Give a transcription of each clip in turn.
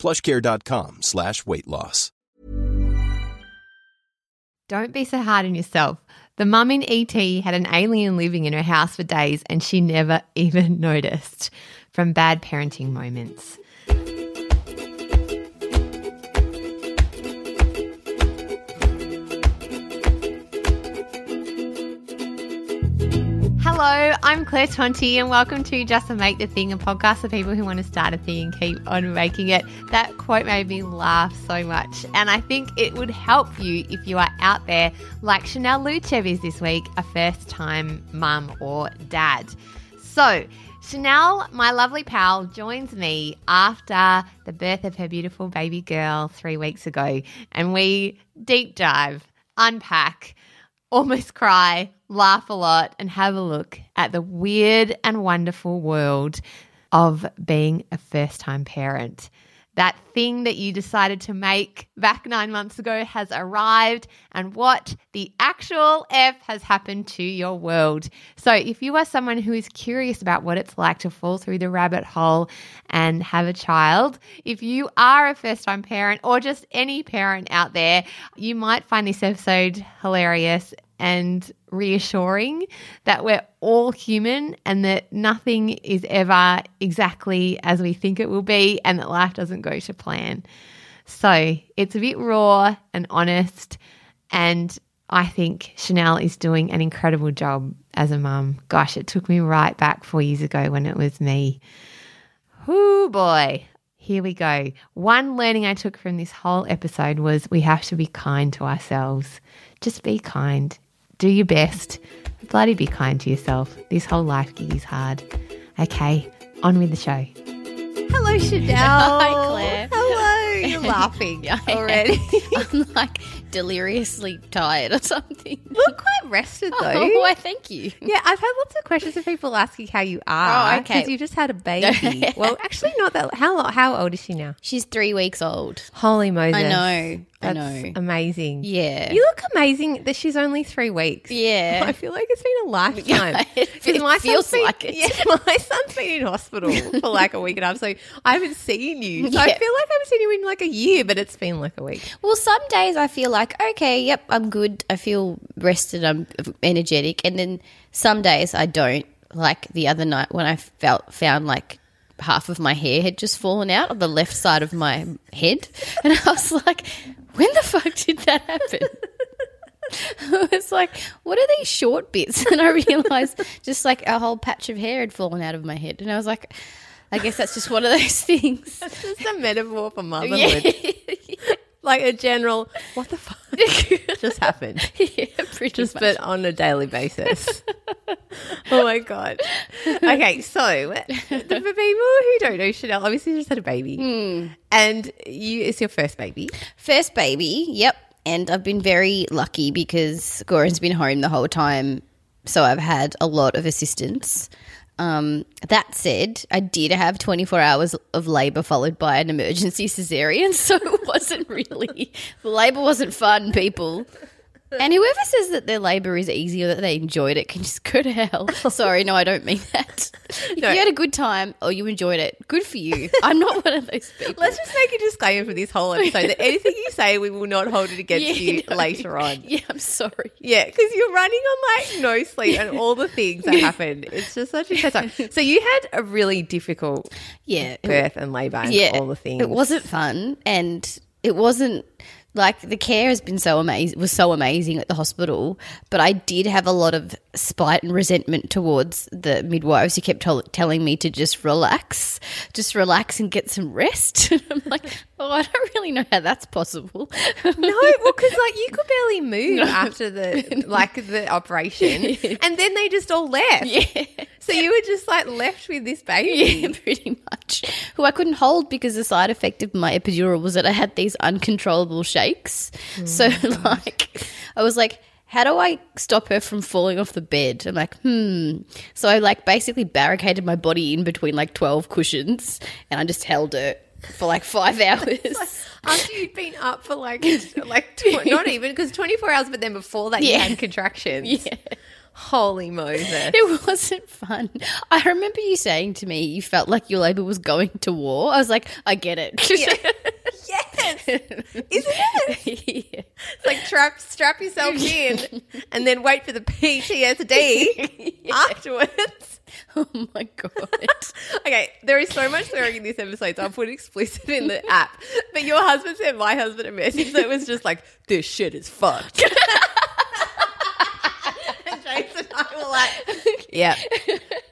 plushcare.com slash weight loss. Don't be so hard on yourself. The mum in ET had an alien living in her house for days and she never even noticed from bad parenting moments. Hello, I'm Claire Tonti, and welcome to Just to Make the Thing, a podcast for people who want to start a thing and keep on making it. That quote made me laugh so much, and I think it would help you if you are out there like Chanel Luchev is this week, a first time mum or dad. So, Chanel, my lovely pal, joins me after the birth of her beautiful baby girl three weeks ago, and we deep dive, unpack, almost cry, laugh a lot, and have a look at the weird and wonderful world of being a first time parent. That thing that you decided to make back nine months ago has arrived, and what the actual F has happened to your world. So, if you are someone who is curious about what it's like to fall through the rabbit hole and have a child, if you are a first time parent or just any parent out there, you might find this episode hilarious and reassuring that we're all human and that nothing is ever exactly as we think it will be and that life doesn't go to plan. So it's a bit raw and honest. And I think Chanel is doing an incredible job as a mum. Gosh, it took me right back four years ago when it was me. Whoo boy. Here we go. One learning I took from this whole episode was we have to be kind to ourselves. Just be kind do your best. Bloody be kind to yourself. This whole life gig is hard. Okay, on with the show. Hello, Chanel. Hi, Claire. Hello. You're laughing Yeah, already. I'm like deliriously tired or something. Look quite rested though. Oh, why, thank you. Yeah, I've had lots of questions of people asking how you oh, are. Oh, okay. Because you just had a baby. well, actually, not that. How how old is she now? She's three weeks old. Holy Moses! I know. I That's know. amazing. Yeah. You look amazing. That she's only three weeks. Yeah. I feel like it's been a lifetime. it son's feels been- like it. Yeah, my son's been in hospital for like a week and a half, so I haven't seen you. So I feel like I haven't seen you in like a year, but it's been like a week. Well, some days I feel like, okay, yep, I'm good. I feel rested. I'm energetic. And then some days I don't. Like the other night when I felt found like half of my hair had just fallen out on the left side of my head. And I was like, when the fuck did that happen? I was like, what are these short bits? And I realized just like a whole patch of hair had fallen out of my head. And I was like, I guess that's just one of those things. It's just a metaphor for motherhood. Yeah. Like a general, what the fuck just happened? yeah, pretty Just much. but on a daily basis. oh my god. Okay, so for people who don't know, Chanel obviously just had a baby, Hmm. and you it's your first baby. First baby, yep. And I've been very lucky because Goran's been home the whole time. So I've had a lot of assistance. Um, that said, I did have 24 hours of labour followed by an emergency cesarean. So it wasn't really, the labour wasn't fun, people. And whoever says that their labour is easy or that they enjoyed it can just go to hell. Sorry, no, I don't mean that. If No. you had a good time or you enjoyed it, good for you. I'm not one of those people. Let's just make a disclaimer for this whole episode that anything you say, we will not hold it against Yeah, you no. later on. Yeah, I'm sorry. Yeah, because you're running on like no sleep and all the things that happened. It's just such a time. So you had a really difficult Yeah, birth and labour and yeah, all the things. It wasn't fun, and it wasn't like the care has been so amazing. Was so amazing at the hospital, but I did have a lot of spite and resentment towards the midwives who kept tell- telling me to just relax, just relax and get some rest. I'm like, oh, I don't really know how that's possible. No, well, because like you could barely move after the like the operation, and then they just all left. Yeah. So you were just like left with this baby. Yeah, pretty much. Who I couldn't hold because the side effect of my epidural was that I had these uncontrollable shakes. so, like, I was like, how do I stop her from falling off the bed? I'm like, hmm. So I like basically barricaded my body in between like 12 cushions and I just held her for like five hours. After you'd been up for like like tw- not even because twenty four hours, but then before that you Yeah. had contractions. Yeah. Holy Moses! It wasn't fun. I remember you saying to me you felt like your labor was going to war. I was like, I get it. yes, isn't it? Yeah. It's like strap strap yourself in, and then wait for the PTSD afterwards. Oh my god. Okay, there is so much swearing in this episode, so I'll put explicit in the app. But your husband sent my husband a message that was just like, "This shit is fucked." and James and I were like, "Yep,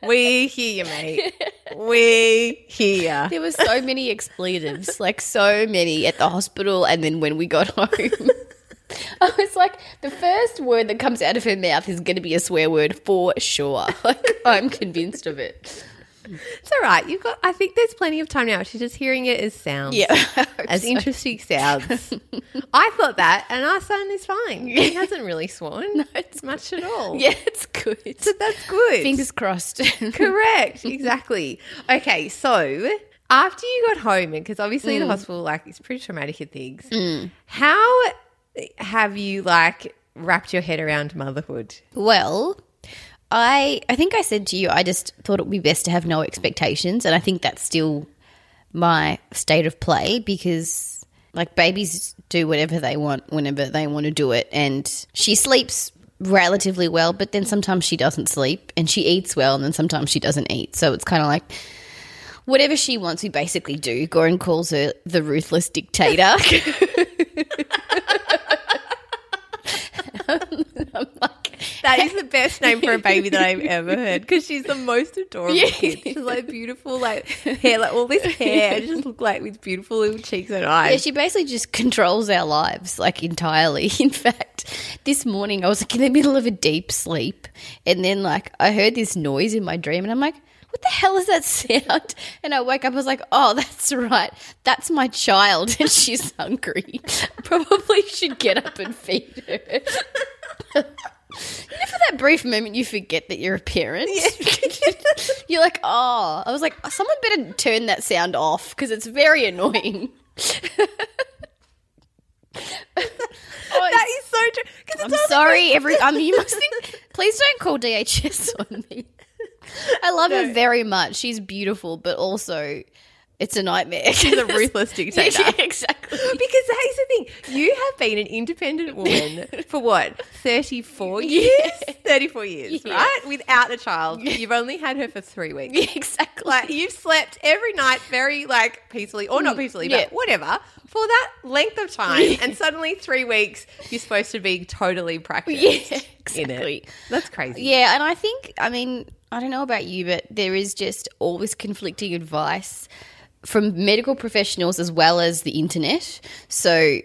we hear you, mate. We hear." There were so many expletives, like so many at the hospital, and then when we got home, I was like, the first word that comes out of her mouth is going to be a swear word for sure. Like I'm convinced of it. It's all right. You've got. I think there's plenty of time now. She's just hearing it as sounds. Yeah, As interesting sounds. I thought that, and our son is fine. He hasn't really sworn No, it's- much at all. yeah, it's good. So that's good. Fingers crossed. Correct. Exactly. Okay, so after you got home, and because obviously the Mm. hospital, like, it's pretty traumatic and things. How have you like wrapped your head around motherhood? Well, I I think I said to you I just thought it would be best to have no expectations and I think that's still my state of play because like babies do whatever they want whenever they want to do it and she sleeps relatively well but then sometimes she doesn't sleep and she eats well and then sometimes she doesn't eat. So it's kind of like whatever she wants we basically do. Goran calls her the ruthless dictator. I'm like That is the best name for a baby that I've ever heard because she's the most adorable Yeah. kid. She's like beautiful, like hair, like all this hair, and just look like with beautiful little cheeks and eyes. Yeah, she basically just controls our lives, like entirely. In fact, this morning I was like in the middle of a deep sleep, and then like I heard this noise in my dream, and I'm like, "What the hell is that sound?" And I woke up, I was like, "Oh, that's right, that's my child, and she's hungry. Probably should get up and feed her." You know, for that brief moment, you forget that you're a parent. you're like, oh, I was like, someone better turn that sound off because it's very annoying. Oh, that is so true. I'm sorry, every. Um, you must think. Please don't call DHS on me. I love her very much. She's beautiful, but also it's a nightmare. She's a ruthless dictator. Yeah, exactly. Because here's the thing: you have been an independent woman for what thirty-four years, thirty-four years, Yeah. right? Without a child, you've only had her for three weeks. Yeah, exactly. Like you've slept every night very like peacefully, or not mm, peacefully, yeah. but whatever for that length of time, and suddenly three weeks you're supposed to be totally practiced. yeah, in exactly. it. That's crazy. Yeah, and I think, I mean, I don't know about you, but there is just always conflicting advice from medical professionals as well as the internet. So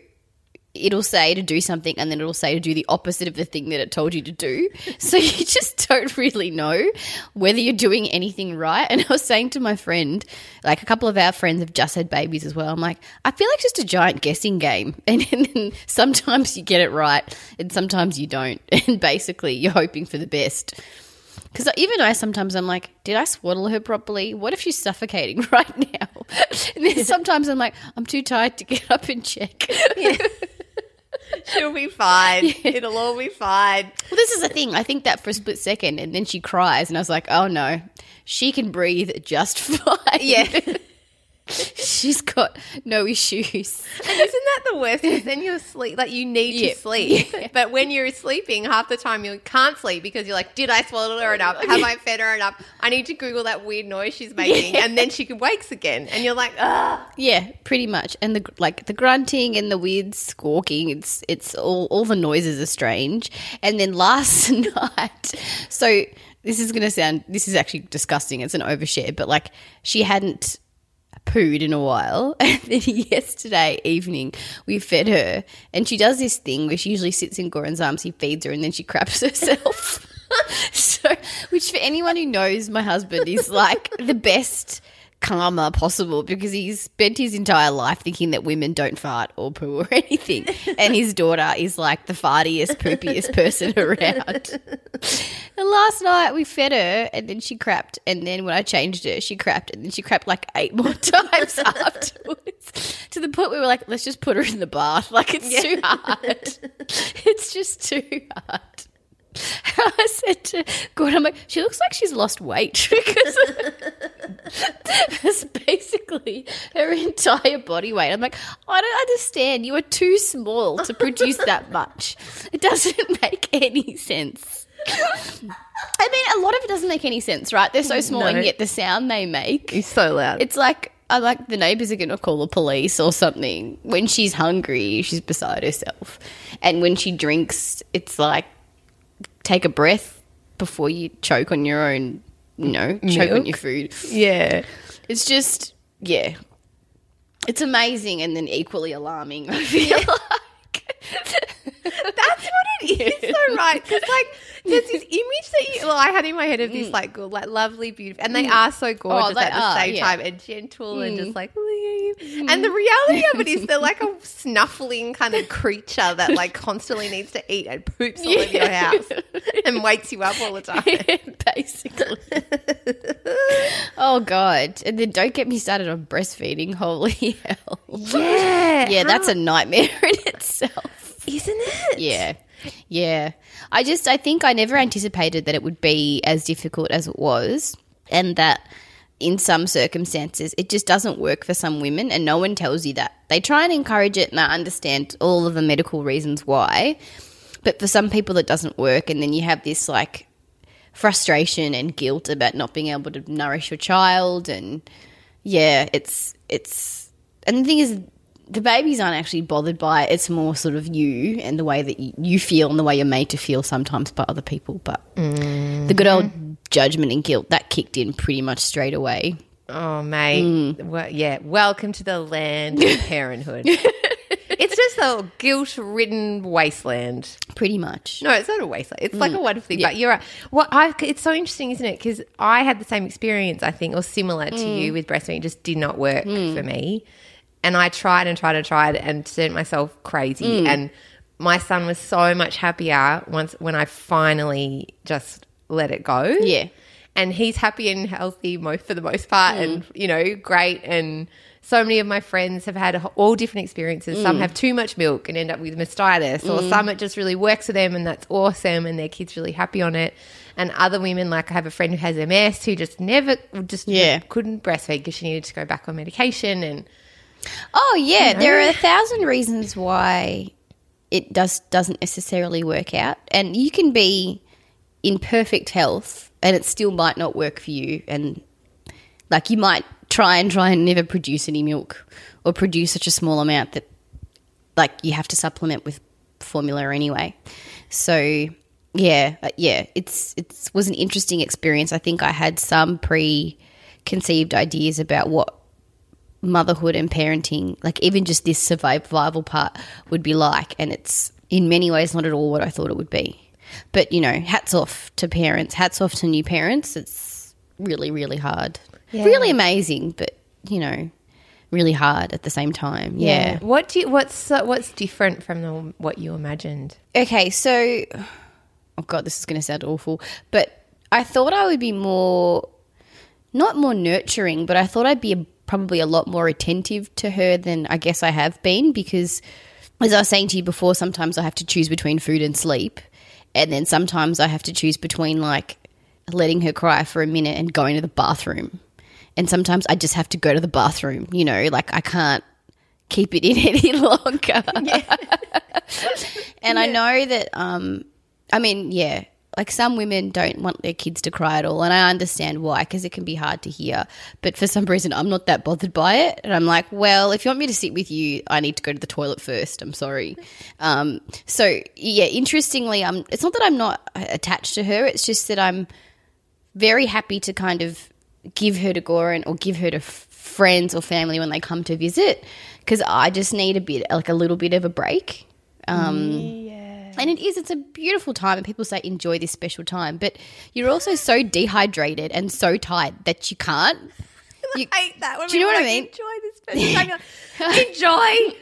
it'll say to do something and then it'll say to do the opposite of the thing that it told you to do. So you just don't really know whether you're doing anything right. And I was saying to my friend, like a couple of our friends have just had babies as well. I'm like, I feel like just a giant guessing game. And, then sometimes you get it right and sometimes you don't. And basically you're hoping for the best. Because even I sometimes I'm like, did I swaddle her properly? What if she's suffocating right now? And then sometimes I'm like, I'm too tired to get up and check. She'll be fine. It'll all be fine. Well, this is the thing. I think that for a split second, and then she cries, and I was like, "Oh no, she can breathe just fine." Yeah. she's got no issues. And isn't that the worst? Because then you're sleep, like you need Yeah. to sleep. But when you're sleeping, half the time you can't sleep because you're like, did I swallow her enough? Have I fed her enough? I need to Google that weird noise she's making, Yeah. and then she wakes again, and you're like, ah. Yeah, pretty much. And the like the grunting and the weird squawking. It's it's all all the noises are strange. And then last night, so this is gonna sound this is actually disgusting. It's an overshare, but like she hadn't pooed in a while. And then yesterday evening, we fed her, and she does this thing where she usually sits in Goran's arms, he feeds her, and then she craps herself. so Which, for anyone who knows my husband, is like the best karma possible because he's spent his entire life thinking that women don't fart or poo or anything. And his daughter is like the fartiest, poopiest person around. And last night we fed her and then she crapped. And then when I changed her, she crapped. And then she crapped like eight more times afterwards to the point where we were like, let's just put her in the bath. Like, it's too hard. it's just too hard. I said to Goran, I'm like, she looks like she's lost weight because that's basically her entire body weight. I'm like, I don't understand. You are too small to produce that much. It doesn't make any sense. I mean, a lot of it doesn't make any sense, right? They're so small, No. and yet the sound they make is so loud. it's like I like the neighbors are going to call the police or something. When she's hungry, she's beside herself, and when she drinks, it's like take a breath before you choke on your own. You know, choke on your food. yeah. It's just yeah, it's amazing and then equally alarming. I feel like That's what it is, though, right? Because like, there's this image that you, well, I had in my head of this mm. like, good, like lovely, beautiful, and they mm. are so gorgeous oh, they at the are, same yeah. time and gentle and just mm. like, and the reality of it is they're like a snuffling kind of creature that like constantly needs to eat and poops all over your house and wakes you up all the time. basically. oh god! And then don't get me started on breastfeeding. Holy hell! Yeah, Yeah, that's a nightmare in itself. isn't it? Yeah. Yeah. I just I think I never anticipated that it would be as difficult as it was and that in some circumstances it just doesn't work for some women and no one tells you that. They try and encourage it and I understand all of the medical reasons why. But for some people it doesn't work and then you have this like frustration and guilt about not being able to nourish your child and yeah, it's it's and the thing is the babies aren't actually bothered by it. It's more sort of you and the way that you, feel and the way you're made to feel sometimes by other people. But mm. the good old judgment and guilt that kicked in pretty much straight away. Oh, mate. Mm. Well, yeah. Welcome to the land of parenthood. it's just a guilt ridden wasteland. Pretty much. No, it's not a wasteland. It's like mm. a wonderful thing. But you're right. Well, I, it's so interesting, isn't it? Because I had the same experience, I think, or similar to you with breastfeeding. It just did not work for me. And I tried and tried and tried and turned myself crazy. Mm. And my son was so much happier once when I finally just let it go. Yeah. And he's happy and healthy for the most part, and mm. you know, great. And so many of my friends have had all different experiences. Some mm. have too much milk and end up with mastitis, or some it just really works for them, and that's awesome, and their kids really happy on it. And other women, like I have a friend who has MS, who just never, just Yeah. couldn't breastfeed because she needed to go back on medication, and Oh yeah, there are a thousand reasons why it does doesn't necessarily work out, and you can be in perfect health and it still might not work for you, and like you might try and try and never produce any milk or produce such a small amount that like you have to supplement with formula anyway. So yeah, uh, yeah, it's it was an interesting experience. I think I had some preconceived ideas about what motherhood and parenting, like even just this survival part, would be like. And it's in many ways not at all what I thought it would be. But, you know, hats off to parents, hats off to new parents. It's really, really hard. Really amazing, but, you know, really hard at the same time. Yeah. What do you, what's uh, what's different from the, what you imagined? Okay, so oh god, this is going to sound awful, but I thought I would be more not more nurturing, but I thought I'd be a, probably a lot more attentive to her than I guess I have been because as I was saying to you before, sometimes I have to choose between food and sleep, and then sometimes I have to choose between like letting her cry for a minute and going to the bathroom. And sometimes I just have to go to the bathroom, you know, like I can't keep it in any longer. Yeah. and I know that, um, I mean, yeah, like some women don't want their kids to cry at all. And I understand why, because it can be hard to hear. But for some reason, I'm not that bothered by it. And I'm like, well, if you want me to sit with you, I need to go to the toilet first. I'm sorry. Um, so, yeah, interestingly, um, it's not that I'm not attached to her, it's just that I'm very happy to kind of give her to Goran or give her to f- friends or family when they come to visit because I just need a bit, like a little bit of a break. Um, And it is, it's a beautiful time. And people say, enjoy this special time. But you're also so dehydrated and so tired that you can't. You, I hate that. When Do you know what I mean? Enjoy this special time. enjoy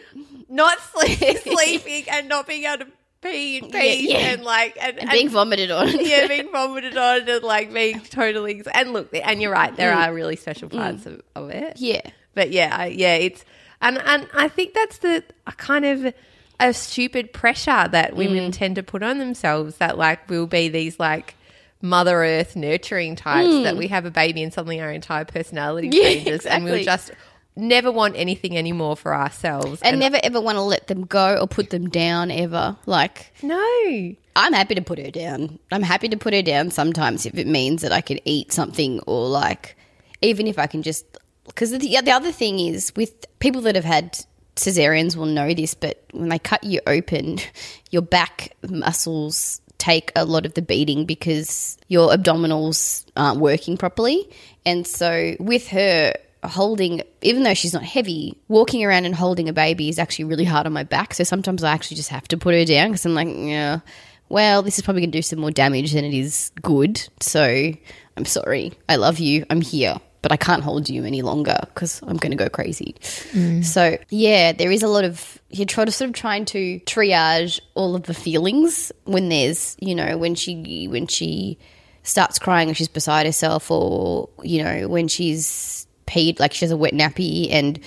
not sleep, sleeping and not being able to pee in peace yeah. and like and, and being vomited on. yeah, being vomited on and like being totally and look and you're right, there mm. are really special mm. parts of, of it. yeah. But yeah, I- yeah, it's and and I think that's the kind of a stupid pressure that women mm. tend to put on themselves that like we'll be these like Mother Earth nurturing types that mm. we have a baby and suddenly our entire personality Yeah, changes and we'll just never want anything anymore for ourselves. And never ever want to let them go or put them down ever. Like, no. I'm happy to put her down. I'm happy to put her down sometimes if it means that I can eat something or like, even if I can just. Because the, the other thing is with people that have had cesareans will know this, but when they cut you open, your back muscles take a lot of the beating because your abdominals aren't working properly. And so with her holding, even though she's not heavy, walking around and holding a baby is actually really hard on my back. So sometimes I actually just have to put her down because I'm like, yeah, well, this is probably going to do some more damage than it is good. So I'm sorry. I love you. I'm here. But I can't hold you any longer because I'm going to go crazy. Mm. So, yeah, there is a lot of, you're trying to sort of trying to triage all of the feelings when there's, you know, when she, when she starts crying and she's beside herself or, you know, when she's peed, like she has a wet nappy and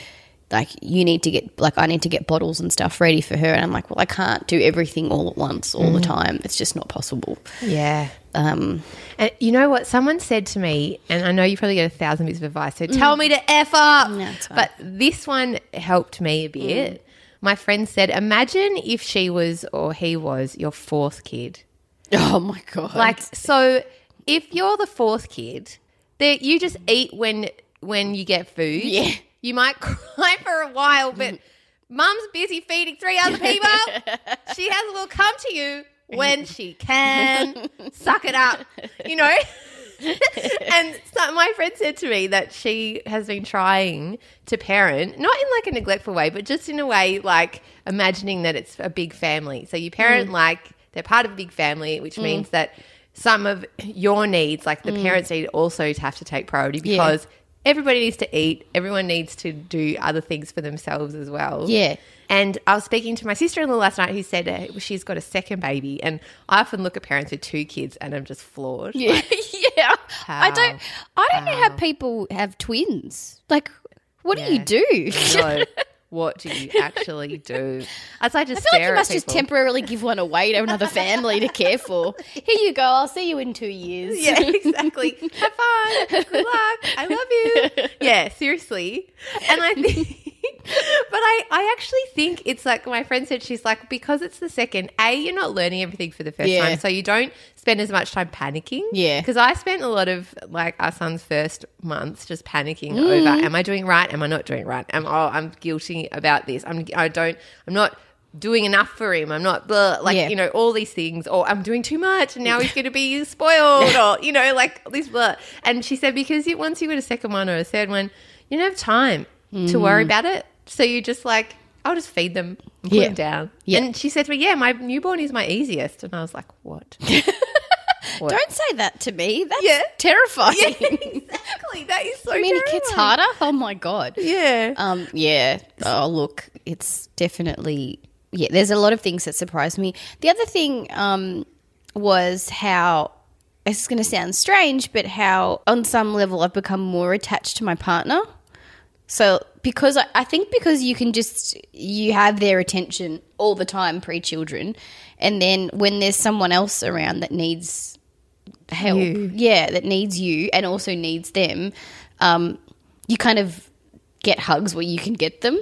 like you need to get like I need to get bottles and stuff ready for her and I'm like well I can't do everything all at once all the mm. time it's just not possible Yeah. um And you know what? Someone said to me, and I know you probably get a thousand bits of advice, so tell mm. me to F up. No, but this one helped me a bit. Mm. My friend said, Imagine if she was or he was your fourth kid. oh my god Like, so if you're the fourth kid, that you just eat when when you get food. Yeah. You might cry for a while, but mum's busy feeding three other people. she has will come to you when she can. Suck it up. You know? and so my friend said to me that she has been trying to parent, not in like a neglectful way, but just in a way like imagining that it's a big family. So you parent mm. like they're part of a big family, which mm. means that some of your needs, like the mm. parents need also to have to take priority because everybody needs to eat, everyone needs to do other things for themselves as well. Yeah. And I was speaking to my sister in law last night who said uh, she's got a second baby. And I often look at parents with two kids and I'm just floored. yeah yeah I don't I don't know how How? people have twins like what do you do No, what do you actually do? As I just I feel like you must just temporarily give one away to another family to care for. Here you go. I'll see you in two years. Yeah, exactly. Have fun. Good luck. I love you. Yeah, seriously. And I think, but I, I actually think it's like my friend said, she's like, because it's the second, A, you're not learning everything for the first Yeah. time. So you don't spend as much time panicking. Yeah. Because I spent a lot of like our son's first months just panicking Mm. over, am I doing right? Am I not doing right? Am, oh, I'm guilty about this. I'm, I don't, I'm not doing enough for him. I'm not blah, like, Yeah. you know, all these things, or I'm doing too much and now he's going to be spoiled, or, you know, like this blah. And she said, because you, once you get a second one or a third one, you don't have time to worry Mm. about it. So you just like, I'll just feed them and put Yeah. them down. Yeah. And she said to me, yeah, my newborn is my easiest. And I was like, what? What? Don't say that to me. That's Yeah. terrifying. Yeah, exactly. That is so I mean, it gets harder. Oh my god. Yeah. Um. Yeah. Oh, look, it's definitely yeah. There's a lot of things that surprised me. The other thing um was how this is going to sound strange, but how on some level I've become more attached to my partner. So because I, I think because you can just you have their attention all the time pre children, and then when there's someone else around that needs help, You. yeah, that needs you and also needs them, um, you kind of get hugs where you can get them.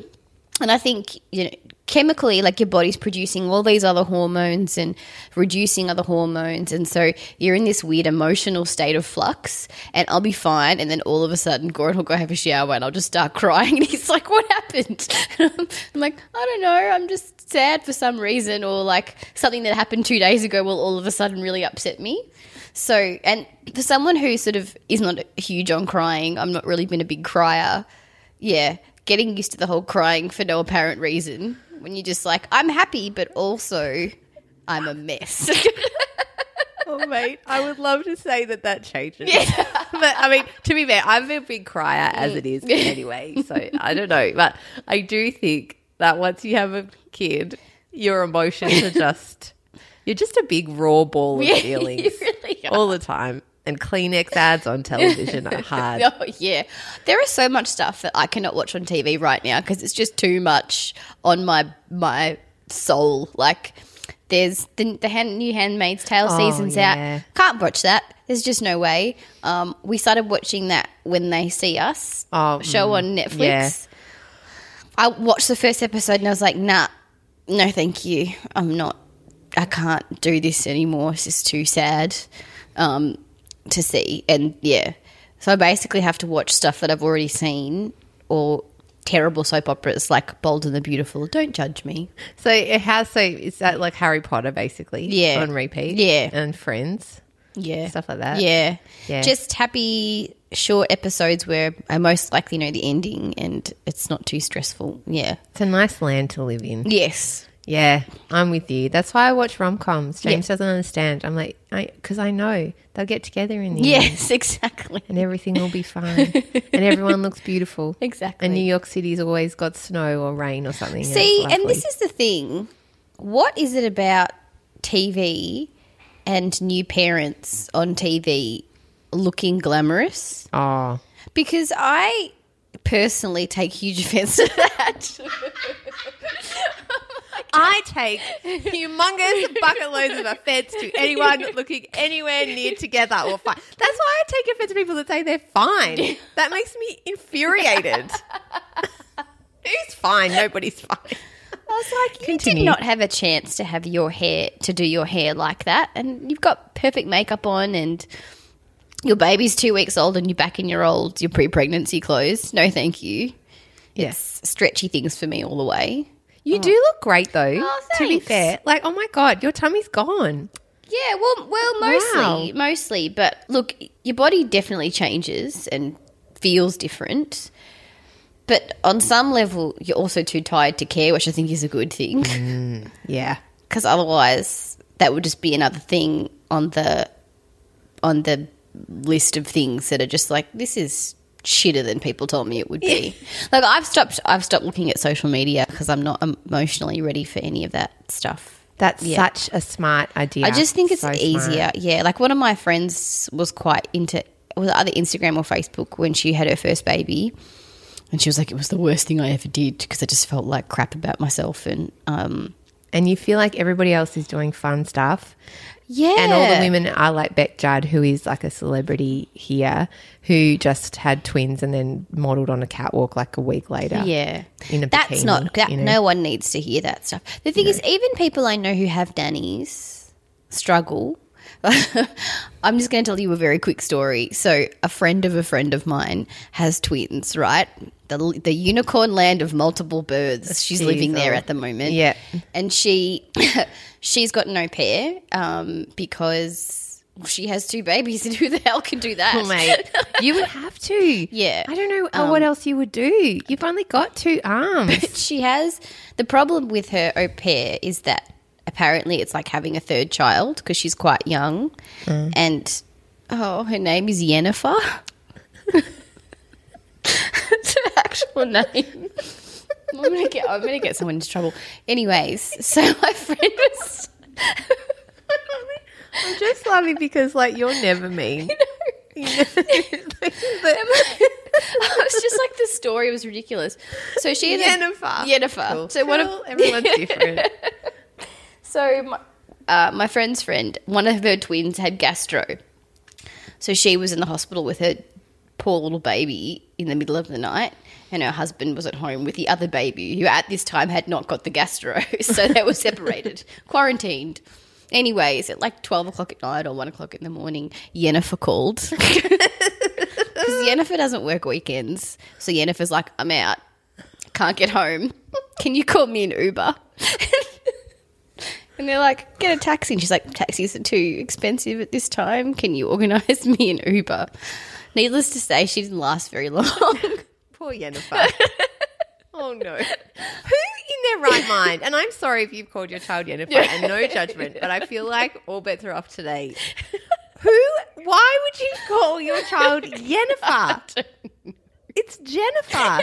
And I think you know chemically, like your body's producing all these other hormones and reducing other hormones, and so you're in this weird emotional state of flux. And I'll be fine, and then all of a sudden, Goran will go have a shower, and I'll just start crying, and he's like, "What happened?" I'm like, "I don't know. I'm just sad for some reason, or like something that happened two days ago will all of a sudden really upset me." So, and for someone who sort of is not huge on crying, I'm not really been a big crier. Yeah, getting used to the whole crying for no apparent reason when you're just like, I'm happy, but also I'm a mess. Oh, mate, I would love to say that that changes. but I mean, to be fair, I'm a big crier as it is mm. anyway. So I don't know. But I do think that once you have a kid, your emotions are just, you're just a big raw ball of Yeah, feelings really all the time. And Kleenex ads on television are hard. Oh yeah, there is so much stuff that I cannot watch on TV right now because it's just too much on my my soul. Like there's the, the hand, new Handmaid's Tale Oh, seasons yeah. out. Can't watch that. There's just no way. Um, we started watching that when they see us Oh, show on Netflix. I watched the first episode and I was like, nah, no, thank you. I'm not. I can't do this anymore. It's just too sad um, to see. And yeah, so I basically have to watch stuff that I've already seen or terrible soap operas like Bold and the Beautiful. Don't judge me. So it has, so is that like Harry Potter basically? Yeah. On repeat? Yeah. And Friends? Yeah. Stuff like that? Yeah. Yeah. Just happy short episodes where I most likely know the ending and it's not too stressful. Yeah. It's a nice land to live in. Yes. Yeah, I'm with you. That's why I watch rom coms. James Yeah. doesn't understand. I'm like, because I, know they'll get together in the end Yes, exactly. and everything will be fine and everyone looks beautiful. Exactly. And New York City's always got snow or rain or something. See, it's and this is the thing. What is it about TV and new parents on TV looking glamorous? Oh, Because I personally take huge offense to that. I take humongous bucket loads of offense to anyone looking anywhere near together or fine. That's why I take offense to people that say they're fine. That makes me infuriated. Who's fine? Nobody's fine. I was like, you Continue. did not have a chance to have your hair to do your hair like that, and you've got perfect makeup on, and your baby's two weeks old, and you're back in your old your pre-pregnancy clothes. No, thank you. Yes. Stretchy things for me all the way. You do look great though. Oh, to be fair, like, oh my god, your tummy's gone. Yeah, well, well, mostly, Wow. mostly. But look, your body definitely changes and feels different. But on some level, you're also too tired to care, which I think is a good thing. Mm. Yeah, Because otherwise, that would just be another thing on the on the list of things that are just like this is shitter than people told me it would be. like I've stopped. I've stopped looking at social media because I'm not emotionally ready for any of that stuff. that's Yeah. such a smart idea. I just think it's So easier. smart. Yeah, like one of my friends was quite into was it either Instagram or Facebook when she had her first baby, and she was like, "It was the worst thing I ever did because I just felt like crap about myself." And um, And you feel like everybody else is doing fun stuff. Yeah, And all the women are like Bec Judd, who is like a celebrity here, who just had twins and then modelled on a catwalk like a week later. yeah, in a that's bikini, not that. you know? No one needs to hear that stuff. The thing is, even people I know who have nannies struggle. I'm just going to tell you a very quick story. So, a friend of a friend of mine has twins, right? The, the unicorn land of multiple births. She's living there oh. at the moment. Yeah. and she she's got no pair um, because she has two babies, and who the hell can do that? Oh, mate, you would have to. Yeah. I don't know uh, what else you would do. You've only got two arms. she has the problem with her au pair is that apparently it's like having a third child because she's quite young and oh her name is Yennefer it's her actual name I'm gonna get I'm gonna get someone into trouble anyways so my friend was I'm just laughing because, like, you're never mean. You know? it was just like the story was ridiculous so she had a- Yennefer. Yennefer Cool. so one of everyone's different. So my, uh, my friend's friend, one of her twins had gastro. So she was in the hospital with her poor little baby in the middle of the night, and her husband was at home with the other baby, who at this time had not got the gastro. So they were separated, quarantined. Anyways, at like 12 o'clock at night or 1 o'clock in the morning, Yennefer called. Because Yennefer doesn't work weekends. So Yennefer's like, I'm out. Can't get home. Can you call me an Uber? And they're like, get a taxi. And she's like, taxis are too expensive at this time. Can you organise me an Uber? Needless to say, she didn't last very long. Poor Yennefer. oh no. Who in their right mind. And I'm sorry if you've called your child Jennifer and no judgment, but I feel like all bets are off today. Who? Why would you call your child Jennifer? It's Jennifer.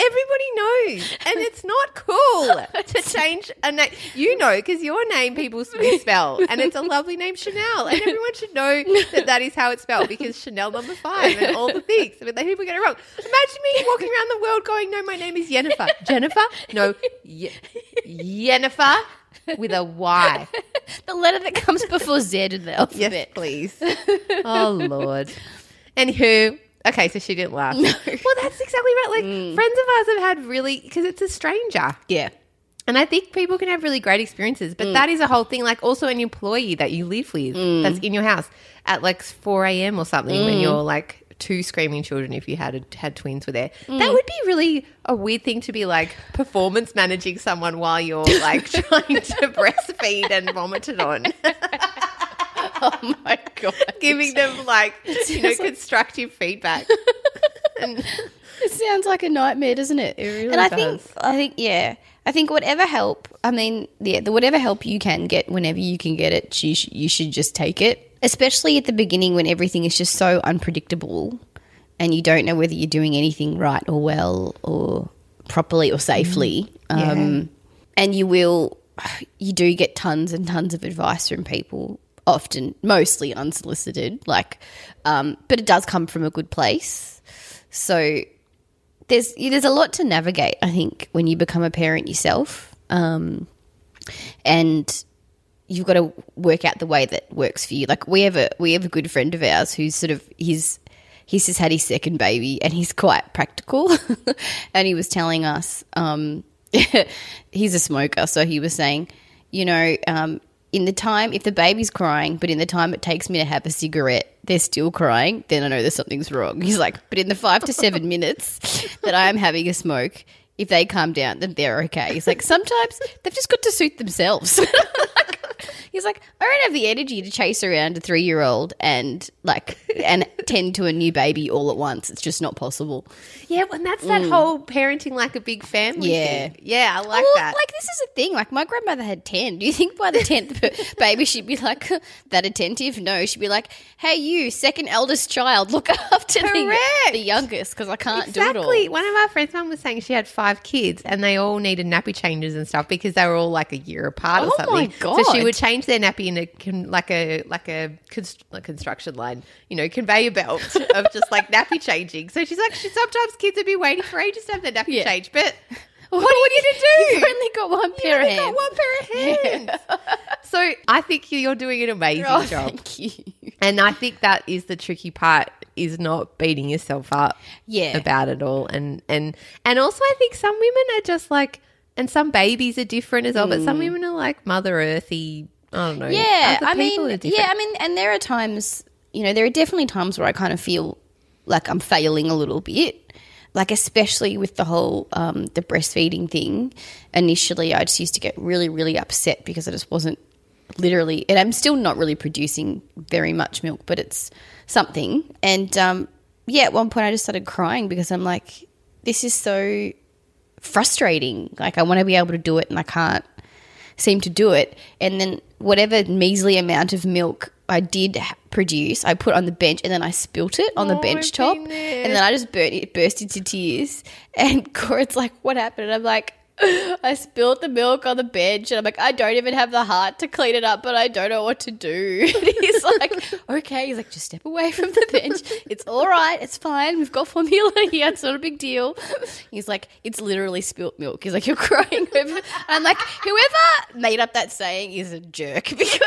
Everybody knows, and it's not cool to change a name. You know, because your name people misspell, and it's a lovely name, Chanel, and everyone should know that that is how it's spelled because Chanel number five and all the things. But then people get it wrong. Imagine me walking around the world going, "No, my name is Jennifer." Jennifer? No, Ye- Jennifer with a Y. The letter that comes before Z in the alphabet. Yes, please. oh Lord. And who? Okay, so she didn't laugh. Well, that's exactly right. Like mm. friends of ours have had really because it's a stranger. Yeah. And I think people can have really great experiences, but mm. that is a whole thing. Like also an employee that you live with mm. that's in your house at like four a.m. or something when you're like two screaming children. If you had had twins were there, that would be really a weird thing to be like performance managing someone while you're like trying to breastfeed and vomit it on, Oh my god. giving them like you know constructive feedback. and It sounds like a nightmare, doesn't it? It really and I does. think I think yeah. I think whatever help, I mean, yeah, the whatever help you can get whenever you can get it, you, sh- you should just take it. Especially at the beginning when everything is just so unpredictable and you don't know whether you're doing anything right or well or properly or safely. Um, and you will, you do get tons and tons of advice from people, often, mostly unsolicited, like, um, but it does come from a good place. So there's there's a lot to navigate. I think when you become a parent yourself, um, and you've got to work out the way that works for you. Like we have a we have a good friend of ours who's sort of he's he's just had his second baby and he's quite practical, and he was telling us um, he's a smoker, so he was saying, you know. Um, in the time, if the baby's crying, but in the time it takes me to have a cigarette, they're still crying, then I know there's something's wrong. He's like, but in the five to seven minutes that I am having a smoke, if they calm down, then they're okay. He's like, sometimes they've just got to suit themselves. He's like, I don't have the energy to chase around a three year old and like and tend to a new baby all at once. It's just not possible. yeah, and that's that mm. whole parenting like a big family. Yeah. thing. yeah, I like well, that. like this is a thing. Like my grandmother had ten. Do you think by the tenth baby she'd be like that attentive? No, she'd be like, "Hey, you, second eldest child, look after the, the youngest because I can't do it all. Exactly. all." One of our friends' mum was saying she had five kids and they all needed nappy changes and stuff because they were all like a year apart or Oh something. my So she would change their nappy in a con- like a like a, const- a construction line, you know, conveyor belt of just like nappy changing. So she's like, she, sometimes kids would be waiting for ages to have their nappy Yeah. changed, but what are you going to do? You've only got one You pair of only got hands. one pair of hands. so I think you're doing an amazing Oh, job. thank you. And I think that is the tricky part is not beating yourself up Yeah. about it all. And and and also I think some women are just like and some babies are different as well, but some mm. women are like mother earthy. I don't know. Yeah, I mean, yeah, I mean, and there are times, you know, there are definitely times where I kind of feel like I'm failing a little bit. Like especially with the whole um, the breastfeeding thing. Initially, I just used to get really, really upset because I just wasn't literally, and I'm still not really producing very much milk, but it's something. And um, yeah, at one point, I just started crying because I'm like, this is so frustrating. Like I want to be able to do it, and I can't seem to do it. And then whatever measly amount of milk I did produce, I put on the bench, and then I spilt it on the Oh, bench top, there. and then I just burnt it, burst into tears. And Goran's like, "What happened?" And I'm like. I spilled the milk on the bench and I'm like, I don't even have the heart to clean it up, but I don't know what to do. And he's like, okay. He's like, just step away from the bench. It's all right. It's fine. We've got formula here. It's not a big deal. He's like, it's literally spilt milk. He's like, you're crying over. I'm like, whoever made up that saying is a jerk because.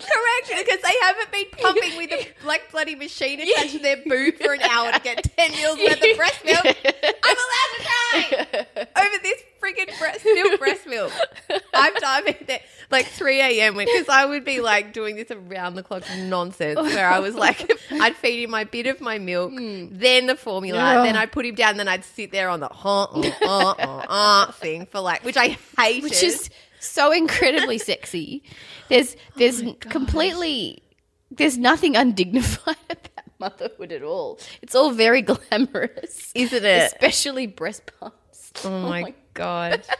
Correct, because they haven't been pumping with a like bloody machine attached to their boob for an hour to get ten mils worth of breast milk. I'm allowed to cry over this freaking breast milk. Breast milk. I'm dived in there like three a.m. because I would be like doing this around the clock nonsense where I was like, I'd feed him my bit of my milk, then the formula, then I'd put him down, then I'd sit there on the uh, uh, uh, uh, uh, thing for like, which I hated. which is so incredibly sexy. There's there's oh completely there's nothing undignified about motherhood at all. It's all very glamorous, Isn't it? Especially breast pumps. Oh my, oh god.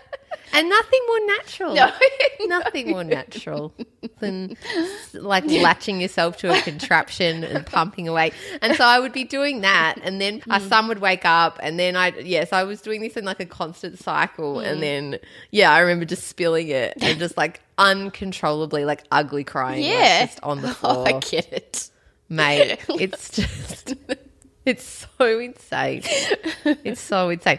And nothing more natural. No. nothing more natural than like latching yourself to a contraption and pumping away. And so I would be doing that, and then uh, hmm. our son would wake up, and then I yes, I was doing this in like a constant cycle, and hmm. then yeah, I remember just spilling it and just like uncontrollably like ugly crying, like, Yeah. just on the Oh, floor, I get it. mate. It's just it's so insane. It's so insane.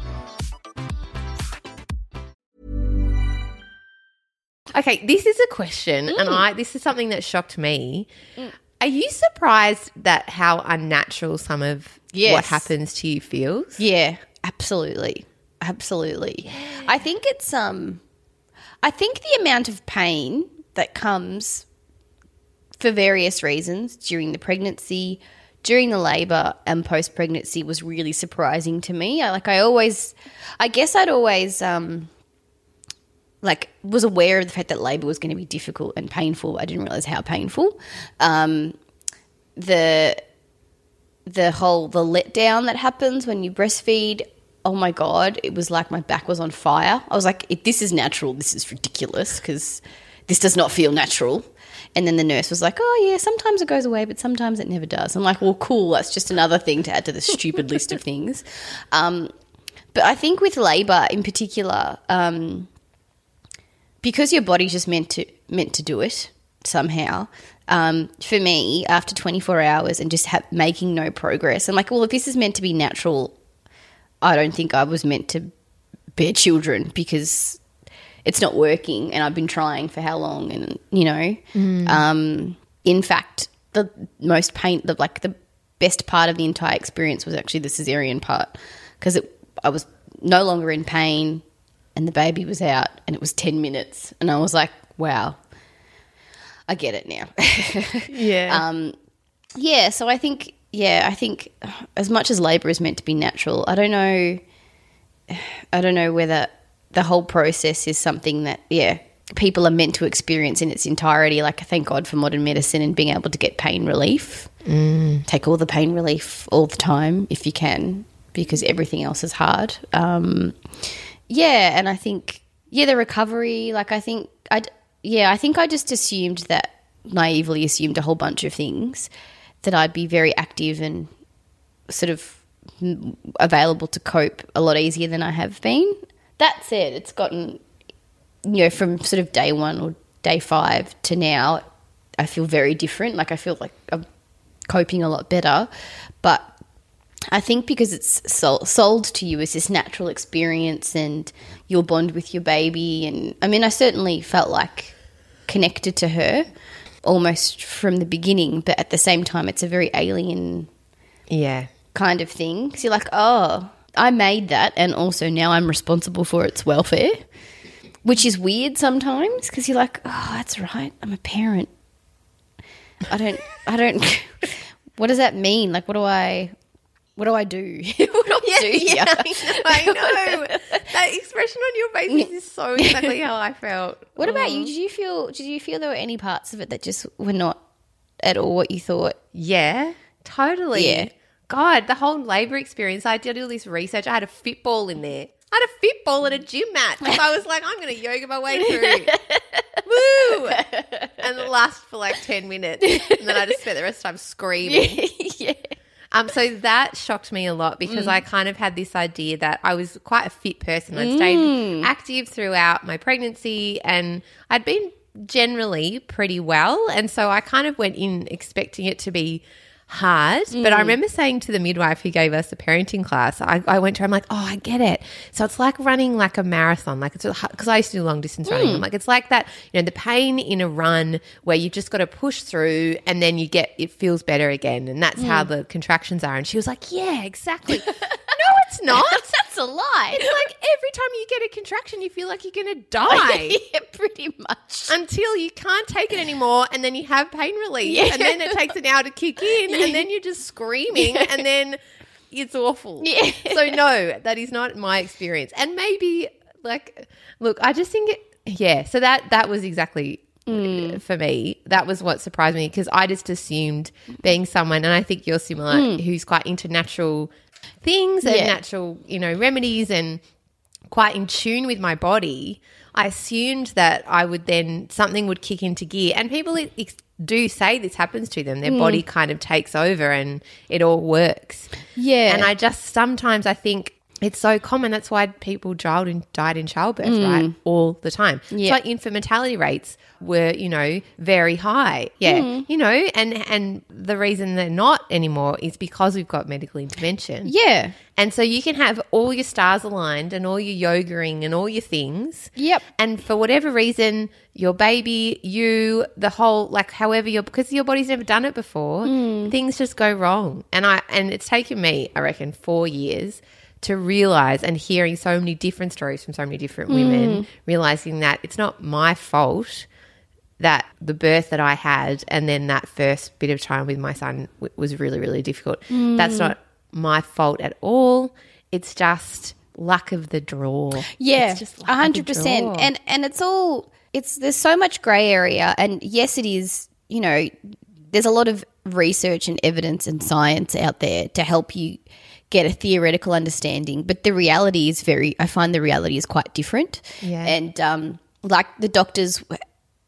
Okay, this is a question, and I this is something that shocked me. Are you surprised that how unnatural some of what happens to you feels? Yeah, absolutely. Absolutely. I think it's um I think the amount of pain that comes for various reasons during the pregnancy, during the labor and post pregnancy was really surprising to me. I like I always I guess I'd always um like was aware of the fact that labor was going to be difficult and painful. I didn't realize how painful. Um the the whole the letdown that happens when you breastfeed oh my god it was like my back was on fire. I was like this is natural. This is ridiculous because this does not feel natural. And then the nurse was like oh yeah sometimes it goes away but sometimes it never does. I'm like well cool. That's just another thing to add to the stupid list of things. Um, but i think with labor in particular um, because your body's just meant to meant to do it somehow. Um, for me, after 24 hours and just ha- making no progress, I'm like, well, if this is meant to be natural, I don't think I was meant to bear children because it's not working, and I've been trying for how long, and you know, um, in fact, the most pain, the like the best part of the entire experience was actually the cesarean part because it I was no longer in pain and the baby was out and it was 10 minutes and I was like, wow, I get it now. Yeah. um, yeah, so I think, yeah, I think as much as labor is meant to be natural, I don't know, I don't know whether the whole process is something that, yeah, people are meant to experience in its entirety. Like, thank God for modern medicine and being able to get pain relief. Take all the pain relief all the time if you can, because everything else is hard. Um, yeah, and I think yeah, the recovery. Like I think I yeah, I think I just assumed that naively assumed a whole bunch of things that I'd be very active and sort of available to cope a lot easier than I have been. That said, it's gotten you know from sort of day one or day five to now, I feel very different. Like I feel like I'm coping a lot better, but I think because it's sold to you as this natural experience and your bond with your baby, and I mean, I certainly felt like connected to her almost from the beginning, but at the same time, it's a very alien yeah. kind of thing. Because you're like, oh, I made that, and also now I'm responsible for its welfare, which is weird sometimes because you're like, oh, that's right, I'm a parent. I don't, I don't. what does that mean? Like, what do I, what do I do? what do I do Yeah. I know. I know. that expression on your face is so exactly how I felt. What about you? Did you feel? Did you feel there were any parts of it that just were not at all what you thought? Yeah, totally. Yeah. God, the whole labour experience, I did all this research. I had a fitball in there. I had a fitball at a gym mat. So I was like, I'm going to yoga my way through. Woo! And it lasted for like 10 minutes. And then I just spent the rest of the time screaming. yeah. Um, so that shocked me a lot because I kind of had this idea that I was quite a fit person. I'd stayed active throughout my pregnancy and I'd been generally pretty well. And so I kind of went in expecting it to be hard. But I mm. remember saying to the midwife who gave us the parenting class, I, I went to her, I'm like, oh, I get it. So it's like running like a marathon, like it's because I used to do long distance running. Mm. I'm like, it's like that, you know, the pain in a run where you've just got to push through and then you get, it feels better again. And that's how mm. the contractions are. And she was like, yeah, exactly. no, it's not. That's a lie. It's like every time you get a contraction, you feel like you're going to die yeah, pretty much. until you can't take it anymore and then you have pain relief and then it takes an hour to kick in and then you're just screaming and then it's awful. Yeah. So no, that is not my experience. And maybe like look, I just think it, yeah, so that that was exactly uh, for me. That was what surprised me because I just assumed being someone and I think you're similar who's quite into natural things and Yeah. natural, you know, remedies and quite in tune with my body, I assumed that I would then something would kick into gear. And people ex- do say this happens to them; their mm. body kind of takes over and it all works. Yeah. And I just sometimes I think it's so common. That's why people died in, died in childbirth, mm. right? All the time. Yeah. So like infant mortality rates were, you know, very high. Yeah. Mm. You know, and and the reason they're not anymore is because we've got medical intervention. Yeah. And so you can have all your stars aligned and all your yogaing and all your things. Yep. And for whatever reason, your baby, you, the whole, like, however your, because your body's never done it before, mm. things just go wrong. And I, and it's taken me, I reckon, four years to realize and hearing so many different stories from so many different hmm. women, realizing that it's not my fault that the birth that I had and then that first bit of time with my son w- was really, really difficult. Hmm. That's not my fault at all. It's just luck of the draw. Yeah, It's just a hundred percent. And and it's all it's there's so much grey area, and yes, it is. You know, there's a lot of research and evidence and science out there to help you get a theoretical understanding, but the reality is very. I find the reality is quite different. Yeah. and um, like the doctors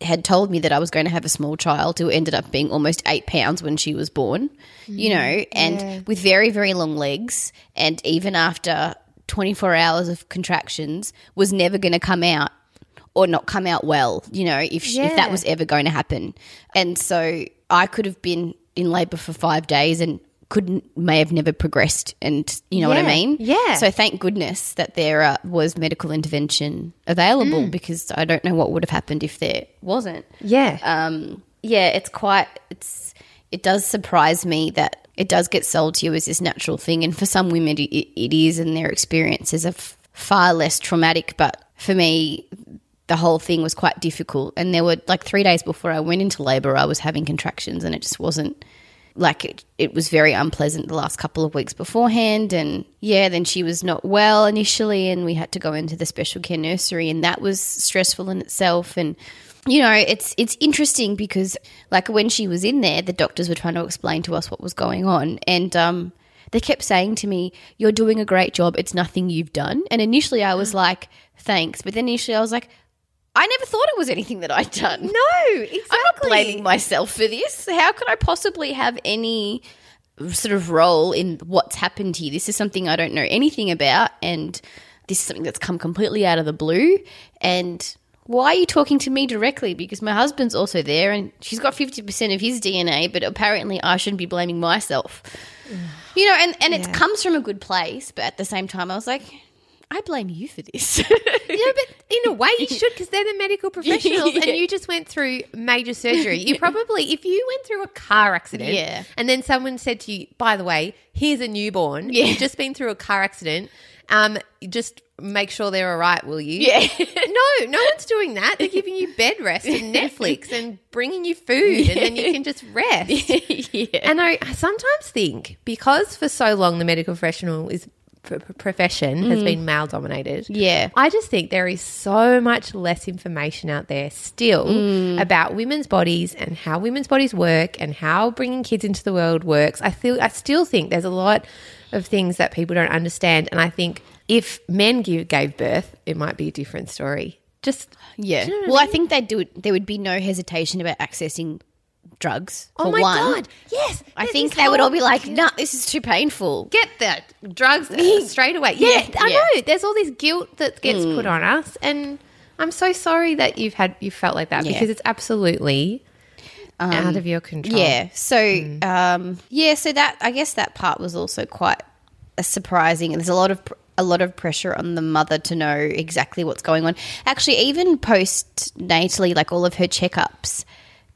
had told me that I was going to have a small child who ended up being almost eight pounds when she was born, you know, and with very, very long legs. And even after 24 hours of contractions, was never going to come out or not come out well, you know, if, she, if that was ever going to happen. And so I could have been in labor for five days and couldn't may have never progressed and you know what i mean yeah. so thank goodness that there uh, was medical intervention available Mm. because I don't know what would have happened if there wasn't. yeah. Um, yeah, it's quite it's it does surprise me that it does get sold to you as this natural thing, and for some women it, it is, and their experiences are f- far less traumatic. But for me, the whole thing was quite difficult, and there were like three days before I went into labour, I was having contractions, and it just wasn't like it, it was very unpleasant the last couple of weeks beforehand. And yeah then she was not well initially and we had to go into the special care nursery and that was stressful in itself. And you know it's it's interesting because like when she was in there the doctors were trying to explain to us what was going on. And um they kept saying to me you're doing a great job. It's nothing you've done. And initially i was like thanks. But then initially i was like I never thought it was anything that I'd done. no, exactly. I'm not blaming myself for this. How could I possibly have any sort of role in what's happened here? This is something I don't know anything about, and this is something that's come completely out of the blue. And why are you talking to me directly? Because my husband's also there, and she's got 50% of his DNA, but apparently I shouldn't be blaming myself. You know, and, and it comes from a good place, but at the same time, I was like, I blame you for this. Yeah, but in a way you should because they're the medical professionals and you just went through major surgery. You probably, if you went through a car accident Yeah. and then someone said to you, by the way, here's a newborn, Yeah. you've just been through a car accident, um, just make sure they're all right, will you? Yeah. no, no one's doing that. They're giving you bed rest and Netflix and bringing you food and then you can just rest. yeah. And I, I sometimes think because for so long the medical professional is pr- pr- profession has been male dominated. Mm. Yeah. I just think there is so much less information out there still Mm. about women's bodies and how women's bodies work and how bringing kids into the world works. I feel I still think there's a lot of things that people don't understand and I think if men give, gave birth, it might be a different story. Just Yeah. You know what I well, I think they do. There would be no hesitation about accessing drugs. Oh my one. god, yes! I think they would all be like, "Nah, this is too painful." get the drugs straight away. Yeah, I yeah. Mm. know. There's all this guilt that gets put on us, and I'm so sorry that you've had you felt like that Yeah. because it's absolutely out of your control. Yeah. So, um, yeah. So that I guess that part was also quite surprising, and there's a lot of pr- a lot of pressure on the mother to know exactly what's going on. Actually, even post natally, like all of her checkups.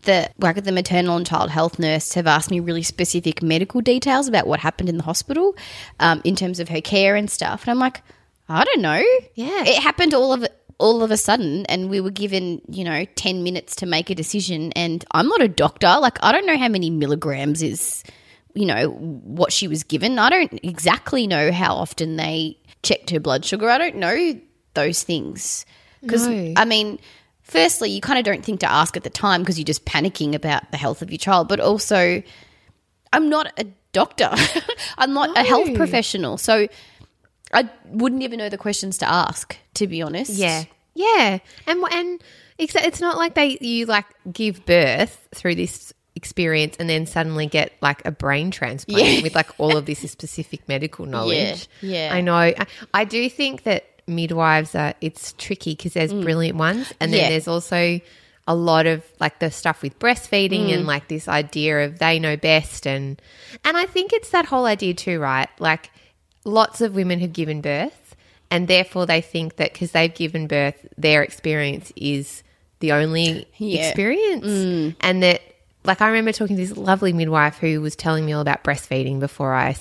The like the maternal and child health nurse have asked me really specific medical details about what happened in the hospital, um, in terms of her care and stuff. And I'm like, I don't know. Yeah. it happened all of all of a sudden, and we were given you know ten minutes to make a decision. And I'm not a doctor. Like I don't know how many milligrams is you know what she was given. I don't exactly know how often they checked her blood sugar. I don't know those things because No. I mean, firstly, you kind of don't think to ask at the time because you're just panicking about the health of your child. But also, I'm not a doctor. I'm not a health professional, so I wouldn't even know the questions to ask. To be honest, Yeah, yeah, and and it's, it's not like they you like give birth through this experience and then suddenly get like a brain transplant Yeah. with like all of this specific medical knowledge. yeah. I know. I, I do think that midwives are it's tricky because there's brilliant ones, and then Mm. Yeah. there's also a lot of like the stuff with breastfeeding Mm. and like this idea of they know best and and I think it's that whole idea too, right? Like lots of women have given birth and therefore they think that because they've given birth their experience is the only Yeah. Mm. experience and that like i remember talking to this lovely midwife who was telling me all about breastfeeding before I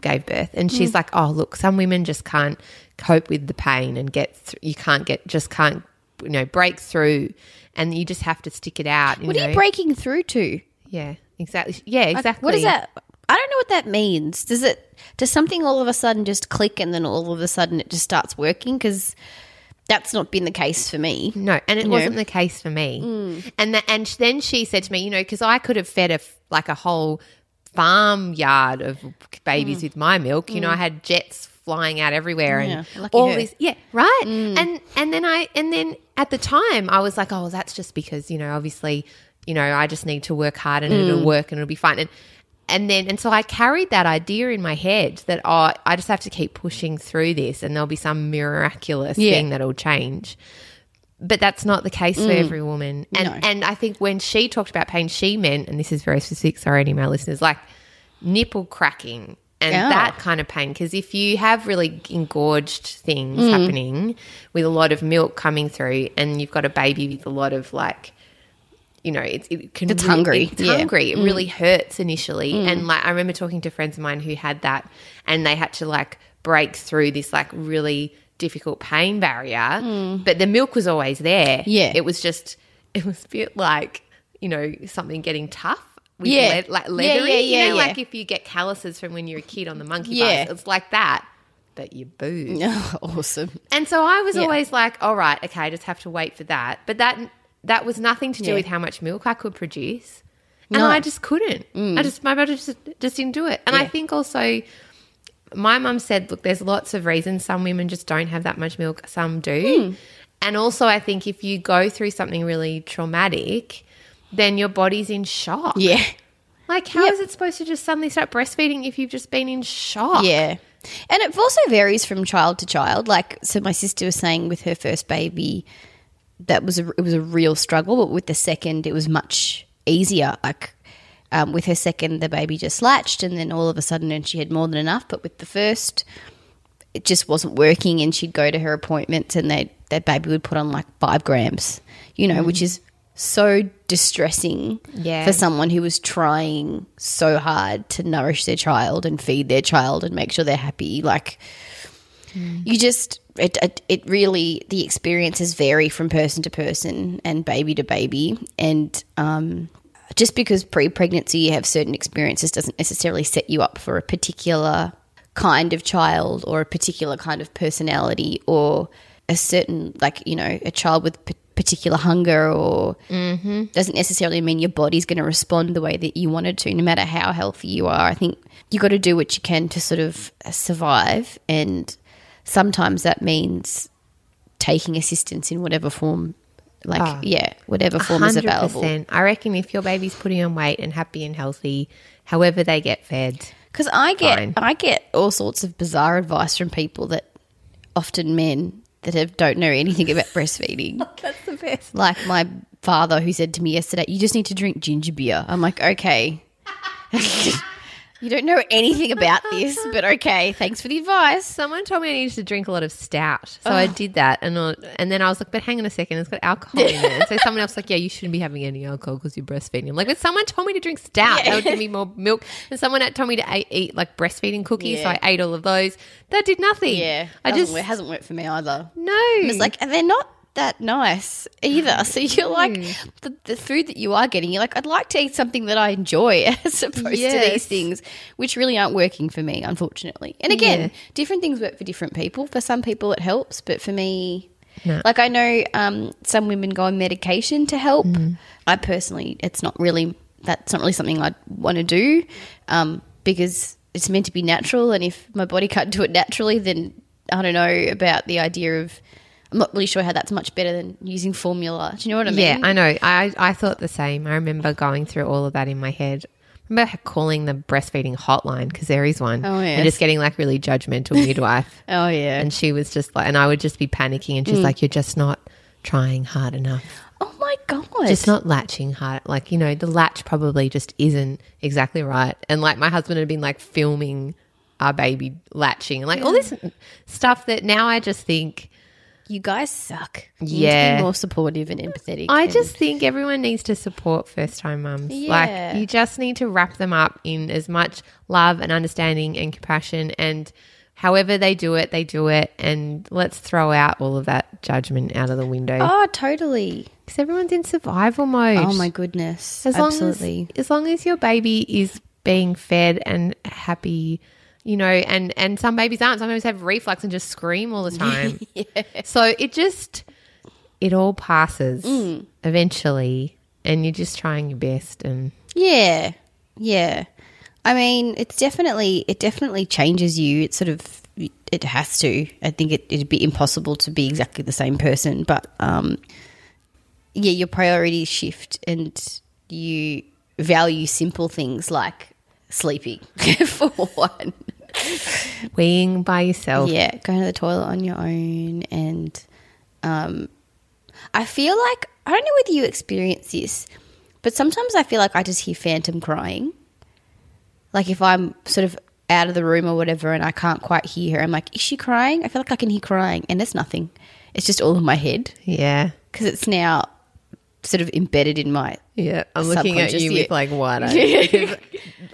gave birth and Mm. she's like oh look some women just can't cope with the pain and get th- you can't get just can't you know break through and you just have to stick it out What are you breaking through to? yeah exactly yeah Like, exactly What is that? I don't know what that means. Does it? Does something all of a sudden just click and then all of a sudden it just starts working? Because that's not been the case for me. No, and it You wasn't know? the case for me. Mm. And the, and then she said to me, you know, because I could have fed a f- like a whole farmyard of babies Mm. with my milk. You know, I had jets flying out everywhere Yeah, and all her. Mm. this. Yeah, right. And and then I and then at the time I was like, oh, well, that's just because you know, obviously, you know, I just need to work hard and Mm. it'll work and it'll be fine. And and then and so I carried that idea in my head that oh, I just have to keep pushing through this and there'll be some miraculous Yeah. thing that'll change but that's not the case for every woman. And No. and I think when she talked about pain, she meant, and this is very specific, sorry any of my listeners, like nipple cracking and Yeah. that kind of pain. Because if you have really engorged things Mm. happening with a lot of milk coming through, and you've got a baby with a lot of like you know, it's it can It's really- hungry. It's Yeah. Mm. hungry. It really hurts initially, and like I remember talking to friends of mine who had that, and they had to like break through this like really difficult pain barrier. But the milk was always there. Mm. Yeah. it was just it was a bit like you know something getting tough. With Yeah. lead, like Yeah, leathery, yeah, you know, yeah. like if you get calluses from when you're a kid on the monkey Yeah. bars, it's like that. But you booze. awesome. And so I was Yeah. always like, all right, okay, I just have to wait for that. But that that was nothing to do Yeah. with how much milk I could produce. And No. Mm. I just couldn't. I just my body just just didn't do it. And I think also my mum said, look, there's lots of reasons some women just don't have that much milk, some do. Hmm. And also I think if you go through something really traumatic, then your body's in shock. Yeah. Like how is Yep. it supposed to just suddenly start breastfeeding if you've just been in shock? Yeah. And it also varies from child to child. Like, so my sister was saying with her first baby, that was a, it was a real struggle, but with the second, it was much easier. Like, um, with her second, the baby just latched, and then all of a sudden, and she had more than enough. But with the first, it just wasn't working, and she'd go to her appointments, and they that baby would put on like five grams, you know, which is so distressing Yeah. for someone who was trying so hard to nourish their child and feed their child and make sure they're happy. Like, you just it, it it really the experiences vary from person to person and baby to baby and um just because pre-pregnancy you have certain experiences doesn't necessarily set you up for a particular kind of child or a particular kind of personality or a certain like you know a child with particular hunger or doesn't necessarily mean your body's going to respond the way that you wanted to no matter how healthy you are i think you got to do what you can to sort of survive and sometimes that means taking assistance in whatever form like Ah. yeah whatever form is available 100%. I reckon if your baby's putting on weight and happy and healthy, however they get fed, because i get Fine. i get all sorts of bizarre advice from people that often men that have, don't know anything about breastfeeding that's the best. like my father who said to me yesterday, "You just need to drink ginger beer." I'm like, okay. you don't know anything about this, but okay. Thanks for the advice. Someone told me I needed to drink a lot of stout, so I oh. did that, and and then I was like, "But hang on a second, it's got alcohol in it." And so someone else was like, "Yeah, you shouldn't be having any alcohol because you're breastfeeding." I'm like, "But someone told me to drink stout. That would give me more milk." And someone told me to a- eat like breastfeeding cookies, so I ate all of those. That did nothing. Yeah, I just work- hasn't worked for me either. no. It's like, and they're not that nice either. So you're like, the, the food that you are getting, you're like, I'd like to eat something that I enjoy as opposed to these things, which really aren't working for me, unfortunately. And again, Yeah. different things work for different people. For some people, it helps, but for me, like I know um, some women go on medication to help. I personally, it's not really that's not really something I'd want to do um, because it's meant to be natural, and if my body can't do it naturally, then I don't know about the idea of. I'm not really sure how that's much better than using formula. Do you know what I mean? Yeah, I know. I I thought the same. I remember going through all of that in my head. I remember calling the breastfeeding hotline because there is one. Oh, And yes. just getting like really judgmental midwife. Oh yeah. And she was just like, and I would just be panicking, and she's Mm. like, "You're just not trying hard enough. oh my god. Just not latching hard. Like you know, the latch probably just isn't exactly right." And like my husband had been like filming our baby latching, and like all this stuff that now I just think. You guys suck. You need to Yeah. be more supportive and empathetic. I and- just think everyone needs to support first time mums. Yeah. Like you just need to wrap them up in as much love and understanding and compassion and however they do it, they do it and let's throw out all of that judgment out of the window. Oh, totally. Because everyone's in survival mode. Oh my goodness. as Absolutely. Long as, as long as your baby is being fed and happy, you know, and and some babies aren't. Some babies have reflux and just scream all the time. So it just it all passes Mm. eventually, and you're just trying your best. And Yeah. Yeah. I mean, it's definitely it definitely changes you. It sort of it has to. I think it, it'd be impossible to be exactly the same person, but um yeah, your priorities shift and you value simple things like sleeping for one. weeing by yourself. Yeah, going to the toilet on your own and um I feel like I don't know whether you experience this, but sometimes I feel like I just hear phantom crying. Like if I'm sort of out of the room or whatever and I can't quite hear her, I'm like, is she crying? I feel like I can hear crying and it's nothing. It's just all in my head yeah. because it's now sort of embedded in my Yeah, I'm looking at you with like wide eyes.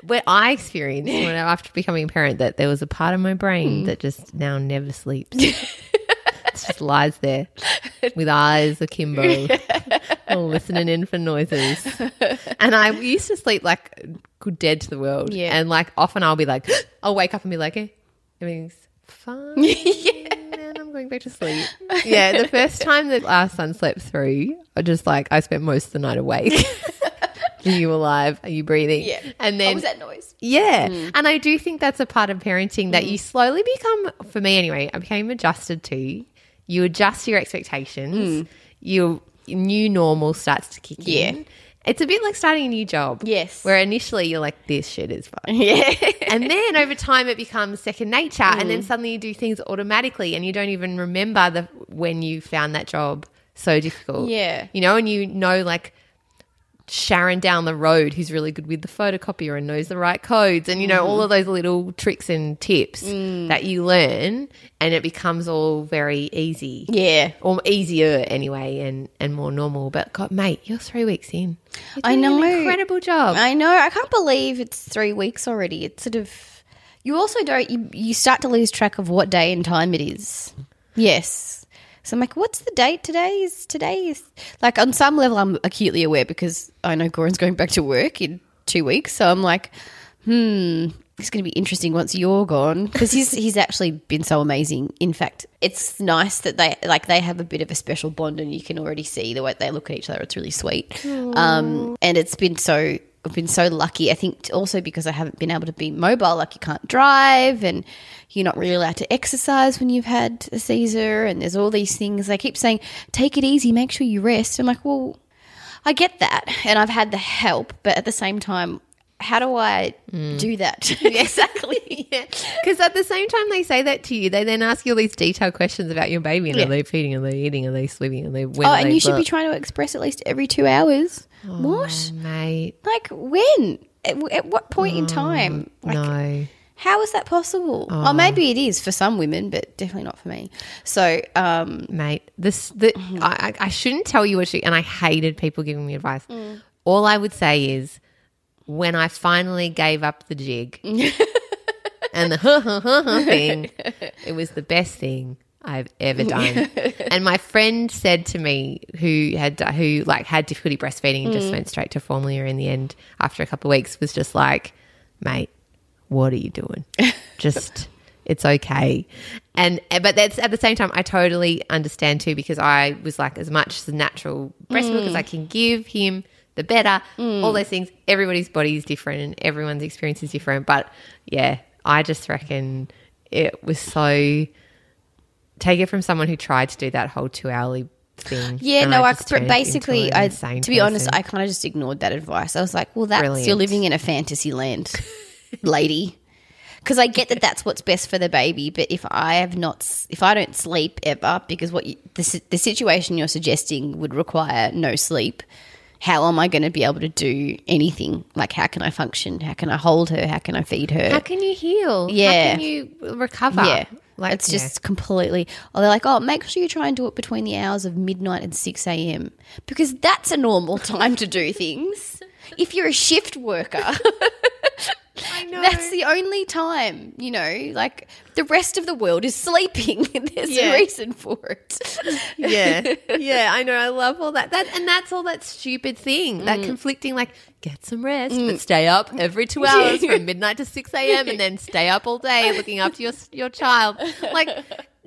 When I experienced when I- after becoming a parent that there was a part of my brain Hmm. that just now never sleeps. it just lies there with eyes akimbo, all listening in for noises. And I used to sleep like good dead to the world. Yeah. And like often I'll be like, I'll wake up and be like, hey, everything's fine. I'm going back to sleep. Yeah, the first time that our son slept through, I just like I spent most of the night awake. Are you alive? Are you breathing? Yeah. And then What was that noise? yeah. Hmm. And I do think that's a part of parenting that hmm. you slowly become, for me anyway, I became adjusted to. You adjust your expectations. Hmm. Your new normal starts to kick Yeah. in. It's a bit like starting a new job. Yes. Where initially you're like, this shit is fun. Yeah. and then over time it becomes second nature. And then mm. suddenly you do things automatically and you don't even remember the when you found that job so difficult. Yeah. You know, and you know like Sharon down the road who's really good with the photocopier and knows the right codes and you know all mm. of those little tricks and tips mm. that you learn and it becomes all very easy. yeah. Or easier anyway and, and more normal. But God, mate, you're three weeks in. You're I know. incredible job. I know. I can't believe it's three weeks already. It's sort of. You also don't. You, you start to lose track of what day and time it is. Yes. So I'm like, what's the date today? Is today is like on some level I'm acutely aware because I know Goran's going back to work in two weeks. So I'm like, hmm, it's going to be interesting once you're gone because he's he's actually been so amazing. In fact, it's nice that they like they have a bit of a special bond, and you can already see the way they look at each other. It's really sweet, um, and it's been so. I've been so lucky. I think also because I haven't been able to be mobile, like you can't drive, and you're not really allowed to exercise when you've had a Caesar, and there's all these things. They keep saying, "Take it easy, make sure you rest." I'm like, well, I get that, and I've had the help, but at the same time, how do I Mm. do that? exactly. yeah. Because at the same time they say that to you, they then ask you all these detailed questions about your baby. And Yeah. Are they feeding? Are they eating? Are they sleeping, Are they when? oh, and you should be trying to express at least every two hours. What? Oh, mate. Like when? At, at what point in time? Mm, like, no. How is that possible? Oh. maybe it is for some women, but definitely not for me. So, um, mate. This the mm. I, I I shouldn't tell you what to. And I hated people giving me advice. Mm. All I would say is when I finally gave up the jig and the thing, it was the best thing I've ever done. and my friend said to me, who had who like had difficulty breastfeeding and just mm. went straight to formula in the end after a couple of weeks, was just like, mate, what are you doing? Just it's okay. And but that's at the same time I totally understand too because I was like as much as natural breast milk as mm. I can give him, the better. Mm. All those things. Everybody's body is different and everyone's experience is different. But yeah, I just reckon it was so take it from someone who tried to do that whole two hourly thing. yeah, no, I, turned into basically, I, to be honest. I kind of just ignored that advice. I was like, well, that's you're living in a fantasy land, lady. Because I get that that's what's best for the baby, but if I have not, if I don't sleep ever, because what you, the the situation you're suggesting would require no sleep, how am I going to be able to do anything? Like, how can I function? How can I hold her? How can I feed her? how can you heal? Yeah. How can you recover? Yeah. Like it's yeah. just completely. Oh, they're like, oh, make sure you try and do it between the hours of midnight and 6 a.m. because that's a normal time to do things. If you're a shift worker, I know. that's the only time, you know, like the rest of the world is sleeping. There's Yeah. a reason for it. yeah, yeah, I know. I love all that. That and that's all that stupid thing, that mm. conflicting. Like, get some rest, but mm. stay up every two hours from midnight to six a.m. and then stay up all day looking after your your child. Like,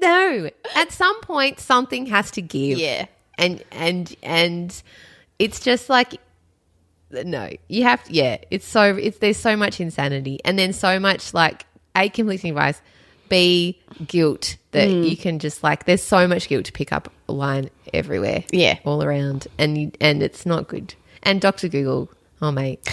no. At some point, something has to give. Yeah. and and and it's just like no you have to yeah it's so it's there's so much insanity and then so much like a conflicting advice b guilt that Mm. you can just like there's so much guilt to pick up a line everywhere Yeah. all around and you, and it's not good and dr google oh mate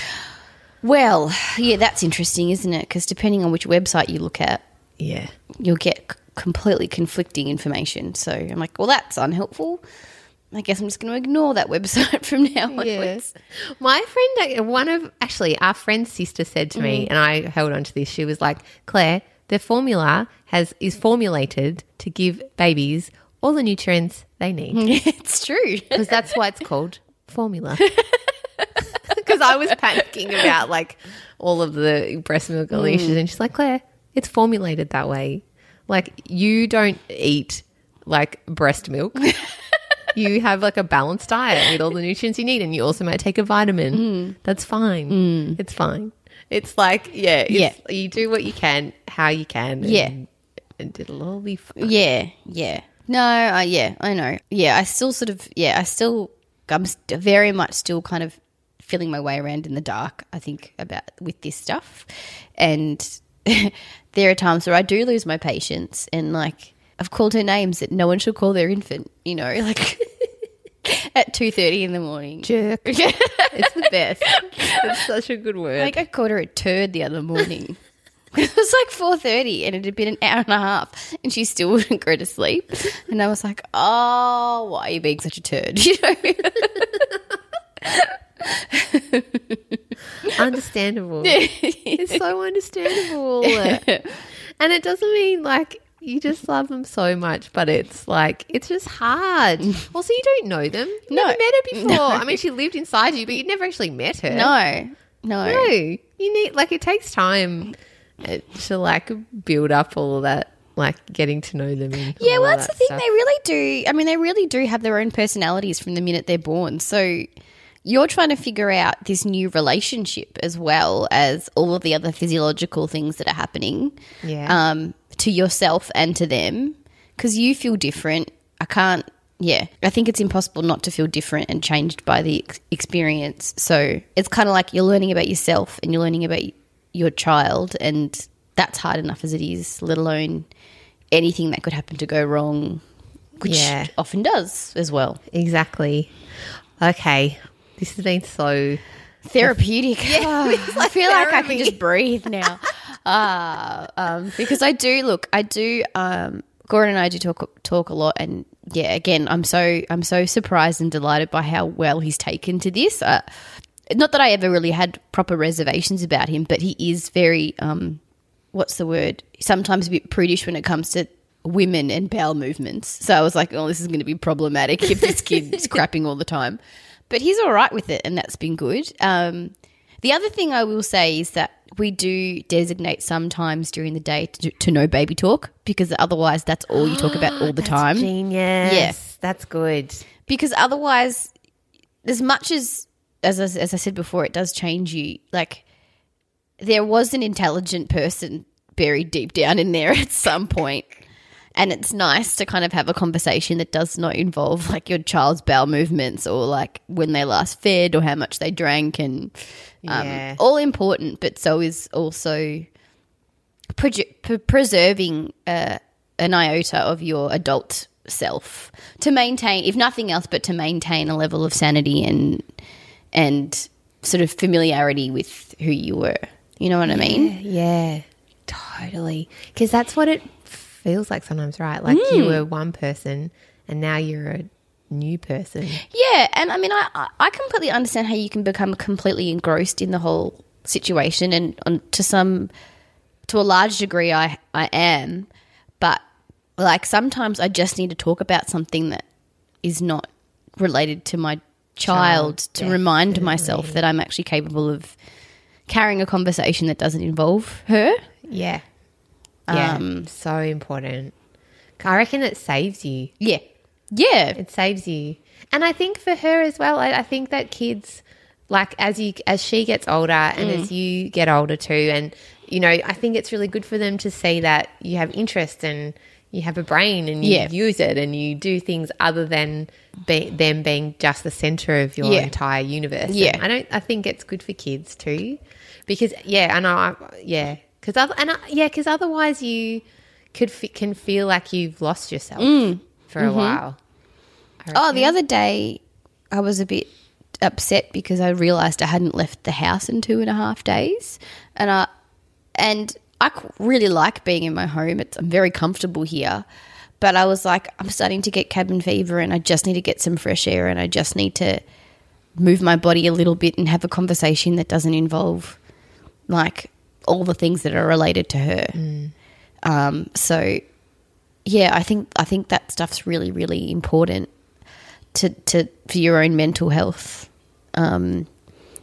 Well, yeah, that's interesting, isn't it? Because depending on which website you look at, yeah you'll get completely conflicting information. So I'm like, well, that's unhelpful. I guess I'm just going to ignore that website from now onwards. My friend, uh, one of actually our friend's sister said to Mm. me, and I held on to this. She was like, "Claire, the formula has is formulated to give babies all the nutrients they need it's true. because that's why it's called formula." Because I was panicking about like all of the breast milk Mm. issues, and she's like, "Claire, it's formulated that way. Like you don't eat like breast milk." You have like a balanced diet with all the nutrients you need, and you also might take a vitamin. Mm. That's fine. It's fine. It's like yeah, it's, Yeah. You do what you can, how you can. And, Yeah. and it'll all be fine. Yeah, yeah. No, uh, yeah, I know. Yeah, I still sort of, yeah, I still, I'm st- very much still kind of feeling my way around in the dark, I think, about with this stuff. And there are times where I do lose my patience and like, I've called her names that no one should call their infant, you know, like at 2.30 in the morning. Jerk. it's the best. It's such a good word. Like I called her a turd the other morning. it was like four thirty, and it had been an hour and a half, and she still wouldn't go to sleep. And I was like, "Oh, why are you being such a turd?" You know? understandable. it's so understandable. and it doesn't mean like you just love them so much, but it's like it's just hard. Also, you don't know them. You No. never met her before. No. I mean, she lived inside you, but you'd never actually met her. no, no, No, you need like it takes time uh, to like build up all of that, like getting to know them. And Yeah, well, that's the thing. stuff. They really do. I mean, they really do have their own personalities from the minute they're born. So you're trying to figure out this new relationship as well as all of the other physiological things that are happening Yeah. um, to yourself and to them because you feel different. I can't. Yeah, I think it's impossible not to feel different and changed by the ex- experience. So it's kind of like you're learning about yourself and you're learning about your child, and that's hard enough as it is, let alone anything that could happen to go wrong, which Yeah. often does as well. Exactly. Okay. This has been so therapeutic. Oh, I feel like I can just breathe now. Uh, um, because I do look, I do. Um, Goran and I do talk talk a lot, and yeah, again, I'm so I'm so surprised and delighted by how well he's taken to this. Uh, not that I ever really had proper reservations about him, but he is very um, what's the word? Sometimes a bit prudish when it comes to women and bowel movements. So I was like, oh, this is going to be problematic if this kid is crapping all the time. But he's all right with it, and that's been good. Um, the other thing I will say is that we do designate sometimes during the day to, to no baby talk because otherwise that's all you talk about all the time. Genius. Yes. That's good. Because otherwise, as much as as I, as I said before, it does change you. Like there was an intelligent person buried deep down in there at some point. And it's nice to kind of have a conversation that does not involve like your child's bowel movements or like when they last fed or how much they drank and um, Yeah. all important, but so is also proje- pre- preserving uh, an iota of your adult self to maintain, if nothing else, but to maintain a level of sanity and and sort of familiarity with who you were. You know what I mean? Yeah, totally. Because that's what it feels like sometimes, right? Like Hmm. you were one person and now you're a new person. Yeah, and I mean, I I- completely understand how you can become completely engrossed in the whole situation, and on, to some, to a large degree, I I am, but like sometimes I just need to talk about something that is not related to my child to remind myself that I'm actually capable of carrying a conversation that doesn't involve her. Yeah. Yeah. Um, so important. I reckon it saves you. Yeah, yeah, It saves you. And I think for her as well, I, I think that kids like as you as she gets older and Mm. as you get older too and you know, I think it's really good for them to see that you have interest and you have a brain and you Yeah. use it and you do things other than be, them being just the center of your Yeah. entire universe. Yeah. And I don't I think it's good for kids too. Because yeah, and I yeah, cuz other and I, yeah, cuz otherwise you could f- can feel like you've lost yourself Mm. for a while. Oh, the other day I was a bit upset because I realised I hadn't left the house in two and a half days, and I and I really like being in my home. It's, I'm very comfortable here, but I was like, I'm starting to get cabin fever, and I just need to get some fresh air, and I just need to move my body a little bit and have a conversation that doesn't involve like all the things that are related to her. Um, so yeah, I think I think that stuff's really really important to to for your own mental health, um,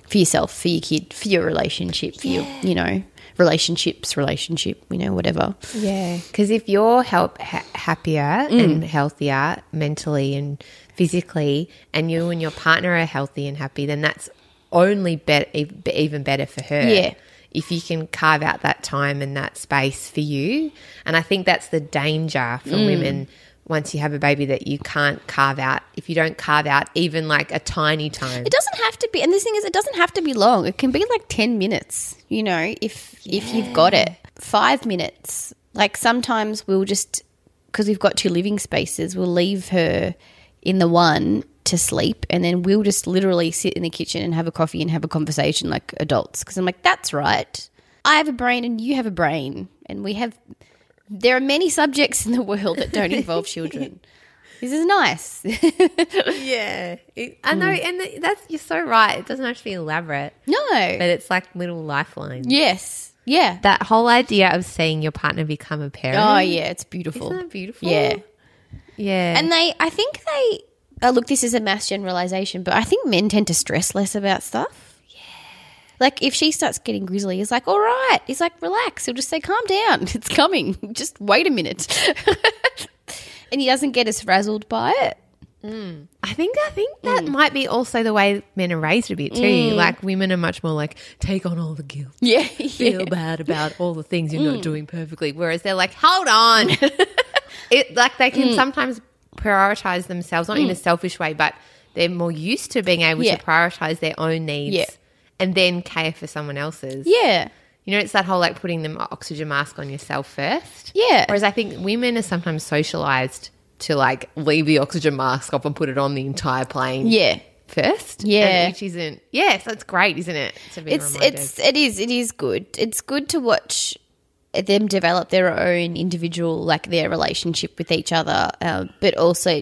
for yourself, for your kid, for your relationship, for your you know relationships, relationship, you know whatever. Yeah, because if you're help ha- happier Mm. and healthier mentally and physically, and you and your partner are healthy and happy, then that's only better, even better for her. Yeah. If you can carve out that time and that space for you, and I think that's the danger for Mm. women once you have a baby that you can't carve out. If you don't carve out even like a tiny time, It doesn't have to be, and this thing is, it doesn't have to be long. It can be like ten minutes. You know, if if you've got it, five minutes. Like sometimes we'll just because we've got two living spaces, we'll leave her in the one to sleep, and then we'll just literally sit in the kitchen and have a coffee and have a conversation like adults. Because I'm like, that's right. I have a brain, and you have a brain, and we have. There are many subjects in the world that don't involve children. This is nice. yeah, It- I know, mm. and that's you're so right. It doesn't have to be elaborate, no. but it's like little lifelines. yes. Yeah. that whole idea of seeing your partner become a parent. Oh yeah, it's beautiful. Isn't that beautiful? Yeah, Yeah. and they, I think they. Oh, look, this is a mass generalization, but I think men tend to stress less about stuff. Yeah. Like if she starts getting grizzly, he's like, "All right." He's like, "Relax." He'll just say, "Calm down. It's coming. Just wait a minute." and he doesn't get as frazzled by it. I think I think Mm. that might be also the way men are raised a bit too. Like women are much more like take on all the guilt. Yeah, Feel bad about all the things you're Mm. not doing perfectly. Whereas they're like, hold on. It like they Mm. can sometimes prioritize themselves, not in a selfish way, but they're more used to being able Yeah. to prioritize their own needs Yeah. and then care for someone else's. yeah, You know, it's that whole like putting the oxygen mask on yourself first. Yeah. Whereas I think women are sometimes socialized to like leave the oxygen mask off and put it on the entire plane. yeah. first. Yeah. and which isn't. Yes, that's great, isn't it? To be it's reminded. it's it is it is good. It's good to watch them develop their own individual like their relationship with each other, uh, but also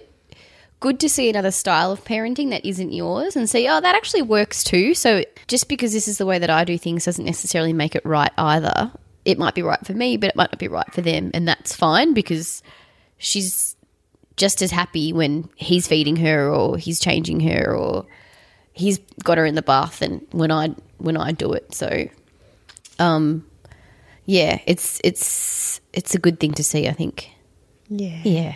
good to see another style of parenting that isn't yours and see oh that actually works too. So just because this is the way that I do things doesn't necessarily make it right either. It might be right for me, but it might not be right for them, and that's fine because she's just as happy when he's feeding her or he's changing her or he's got her in the bath and when I when I do it. So um yeah, it's it's it's a good thing to see, I think. yeah. Yeah.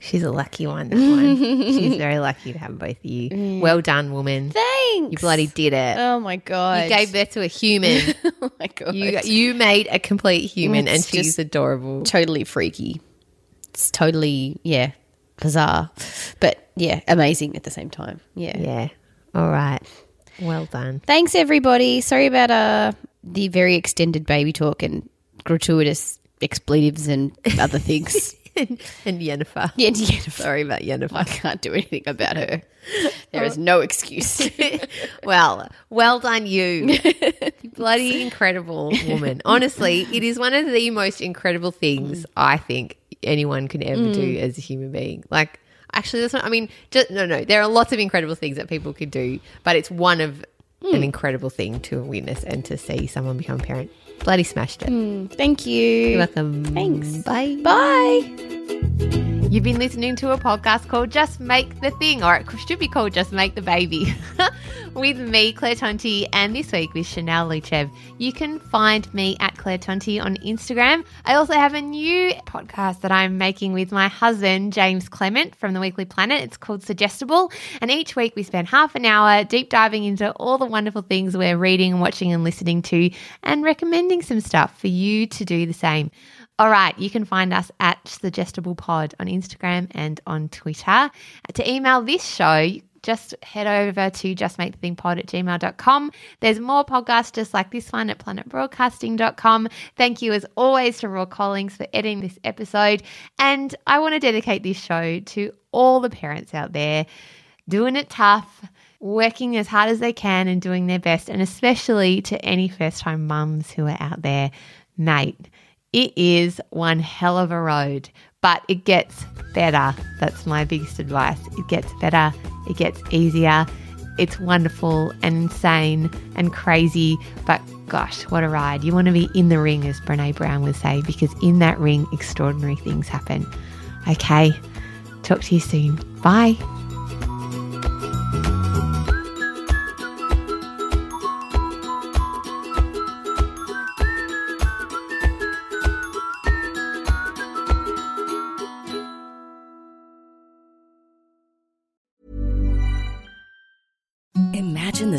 She's a lucky one. That one. She's very lucky to have both of you. Well done, woman. Thanks. You bloody did it. Oh my god. you gave birth to a human. Oh my god. you you made a complete human, and It's she's just- adorable. totally freaky. It's totally yeah, bizarre. But yeah, amazing at the same time. Yeah. Yeah. All right. Well done. Thanks everybody. Sorry about uh the very extended baby talk and gratuitous expletives and other things. and Jennifer. yeah, Jennifer. Sorry about Jennifer. I can't do anything about her. There is no excuse. well, well done, you. You bloody incredible woman. Honestly, it is one of the most incredible things mm. I think anyone can ever do mm. as a human being. Like, actually, that's not, I mean, just, no, no, there are lots of incredible things that people could do, but it's one of an hmm. incredible thing to witness and to see someone become a parent. Bloody smashed it. Hmm. Thank you. You're welcome. Thanks. Bye. Bye. You've been listening to a podcast called Just Make the Thing, or it should be called Just Make the Baby, with me, Claire Tonti, and this week with Chanel Luchev. You can find me at Claire Tonti on Instagram. I also have a new podcast that I'm making with my husband, James Clement from the Weekly Planet. It's called Suggestible, and each week we spend half an hour deep diving into all the wonderful things we're reading, watching, and listening to, and recommending some stuff for you to do the same. All right, you can find us at Suggestible Pod on Instagram and on Twitter. To email this show, just head over to justmakethethingpod at gmail.com. There's more podcasts just like this one at planetbroadcasting.com. Thank you as always to Raw Collings for editing this episode. And I want to dedicate this show to all the parents out there doing it tough, working as hard as they can and doing their best, and especially to any first time mums who are out there, mate. It is one hell of a road, but it gets better. That's my biggest advice. It gets better, it gets easier. It's wonderful and insane and crazy, but gosh, what a ride. You want to be in the ring, as Brene Brown would say, because in that ring, extraordinary things happen. Okay, talk to you soon. Bye.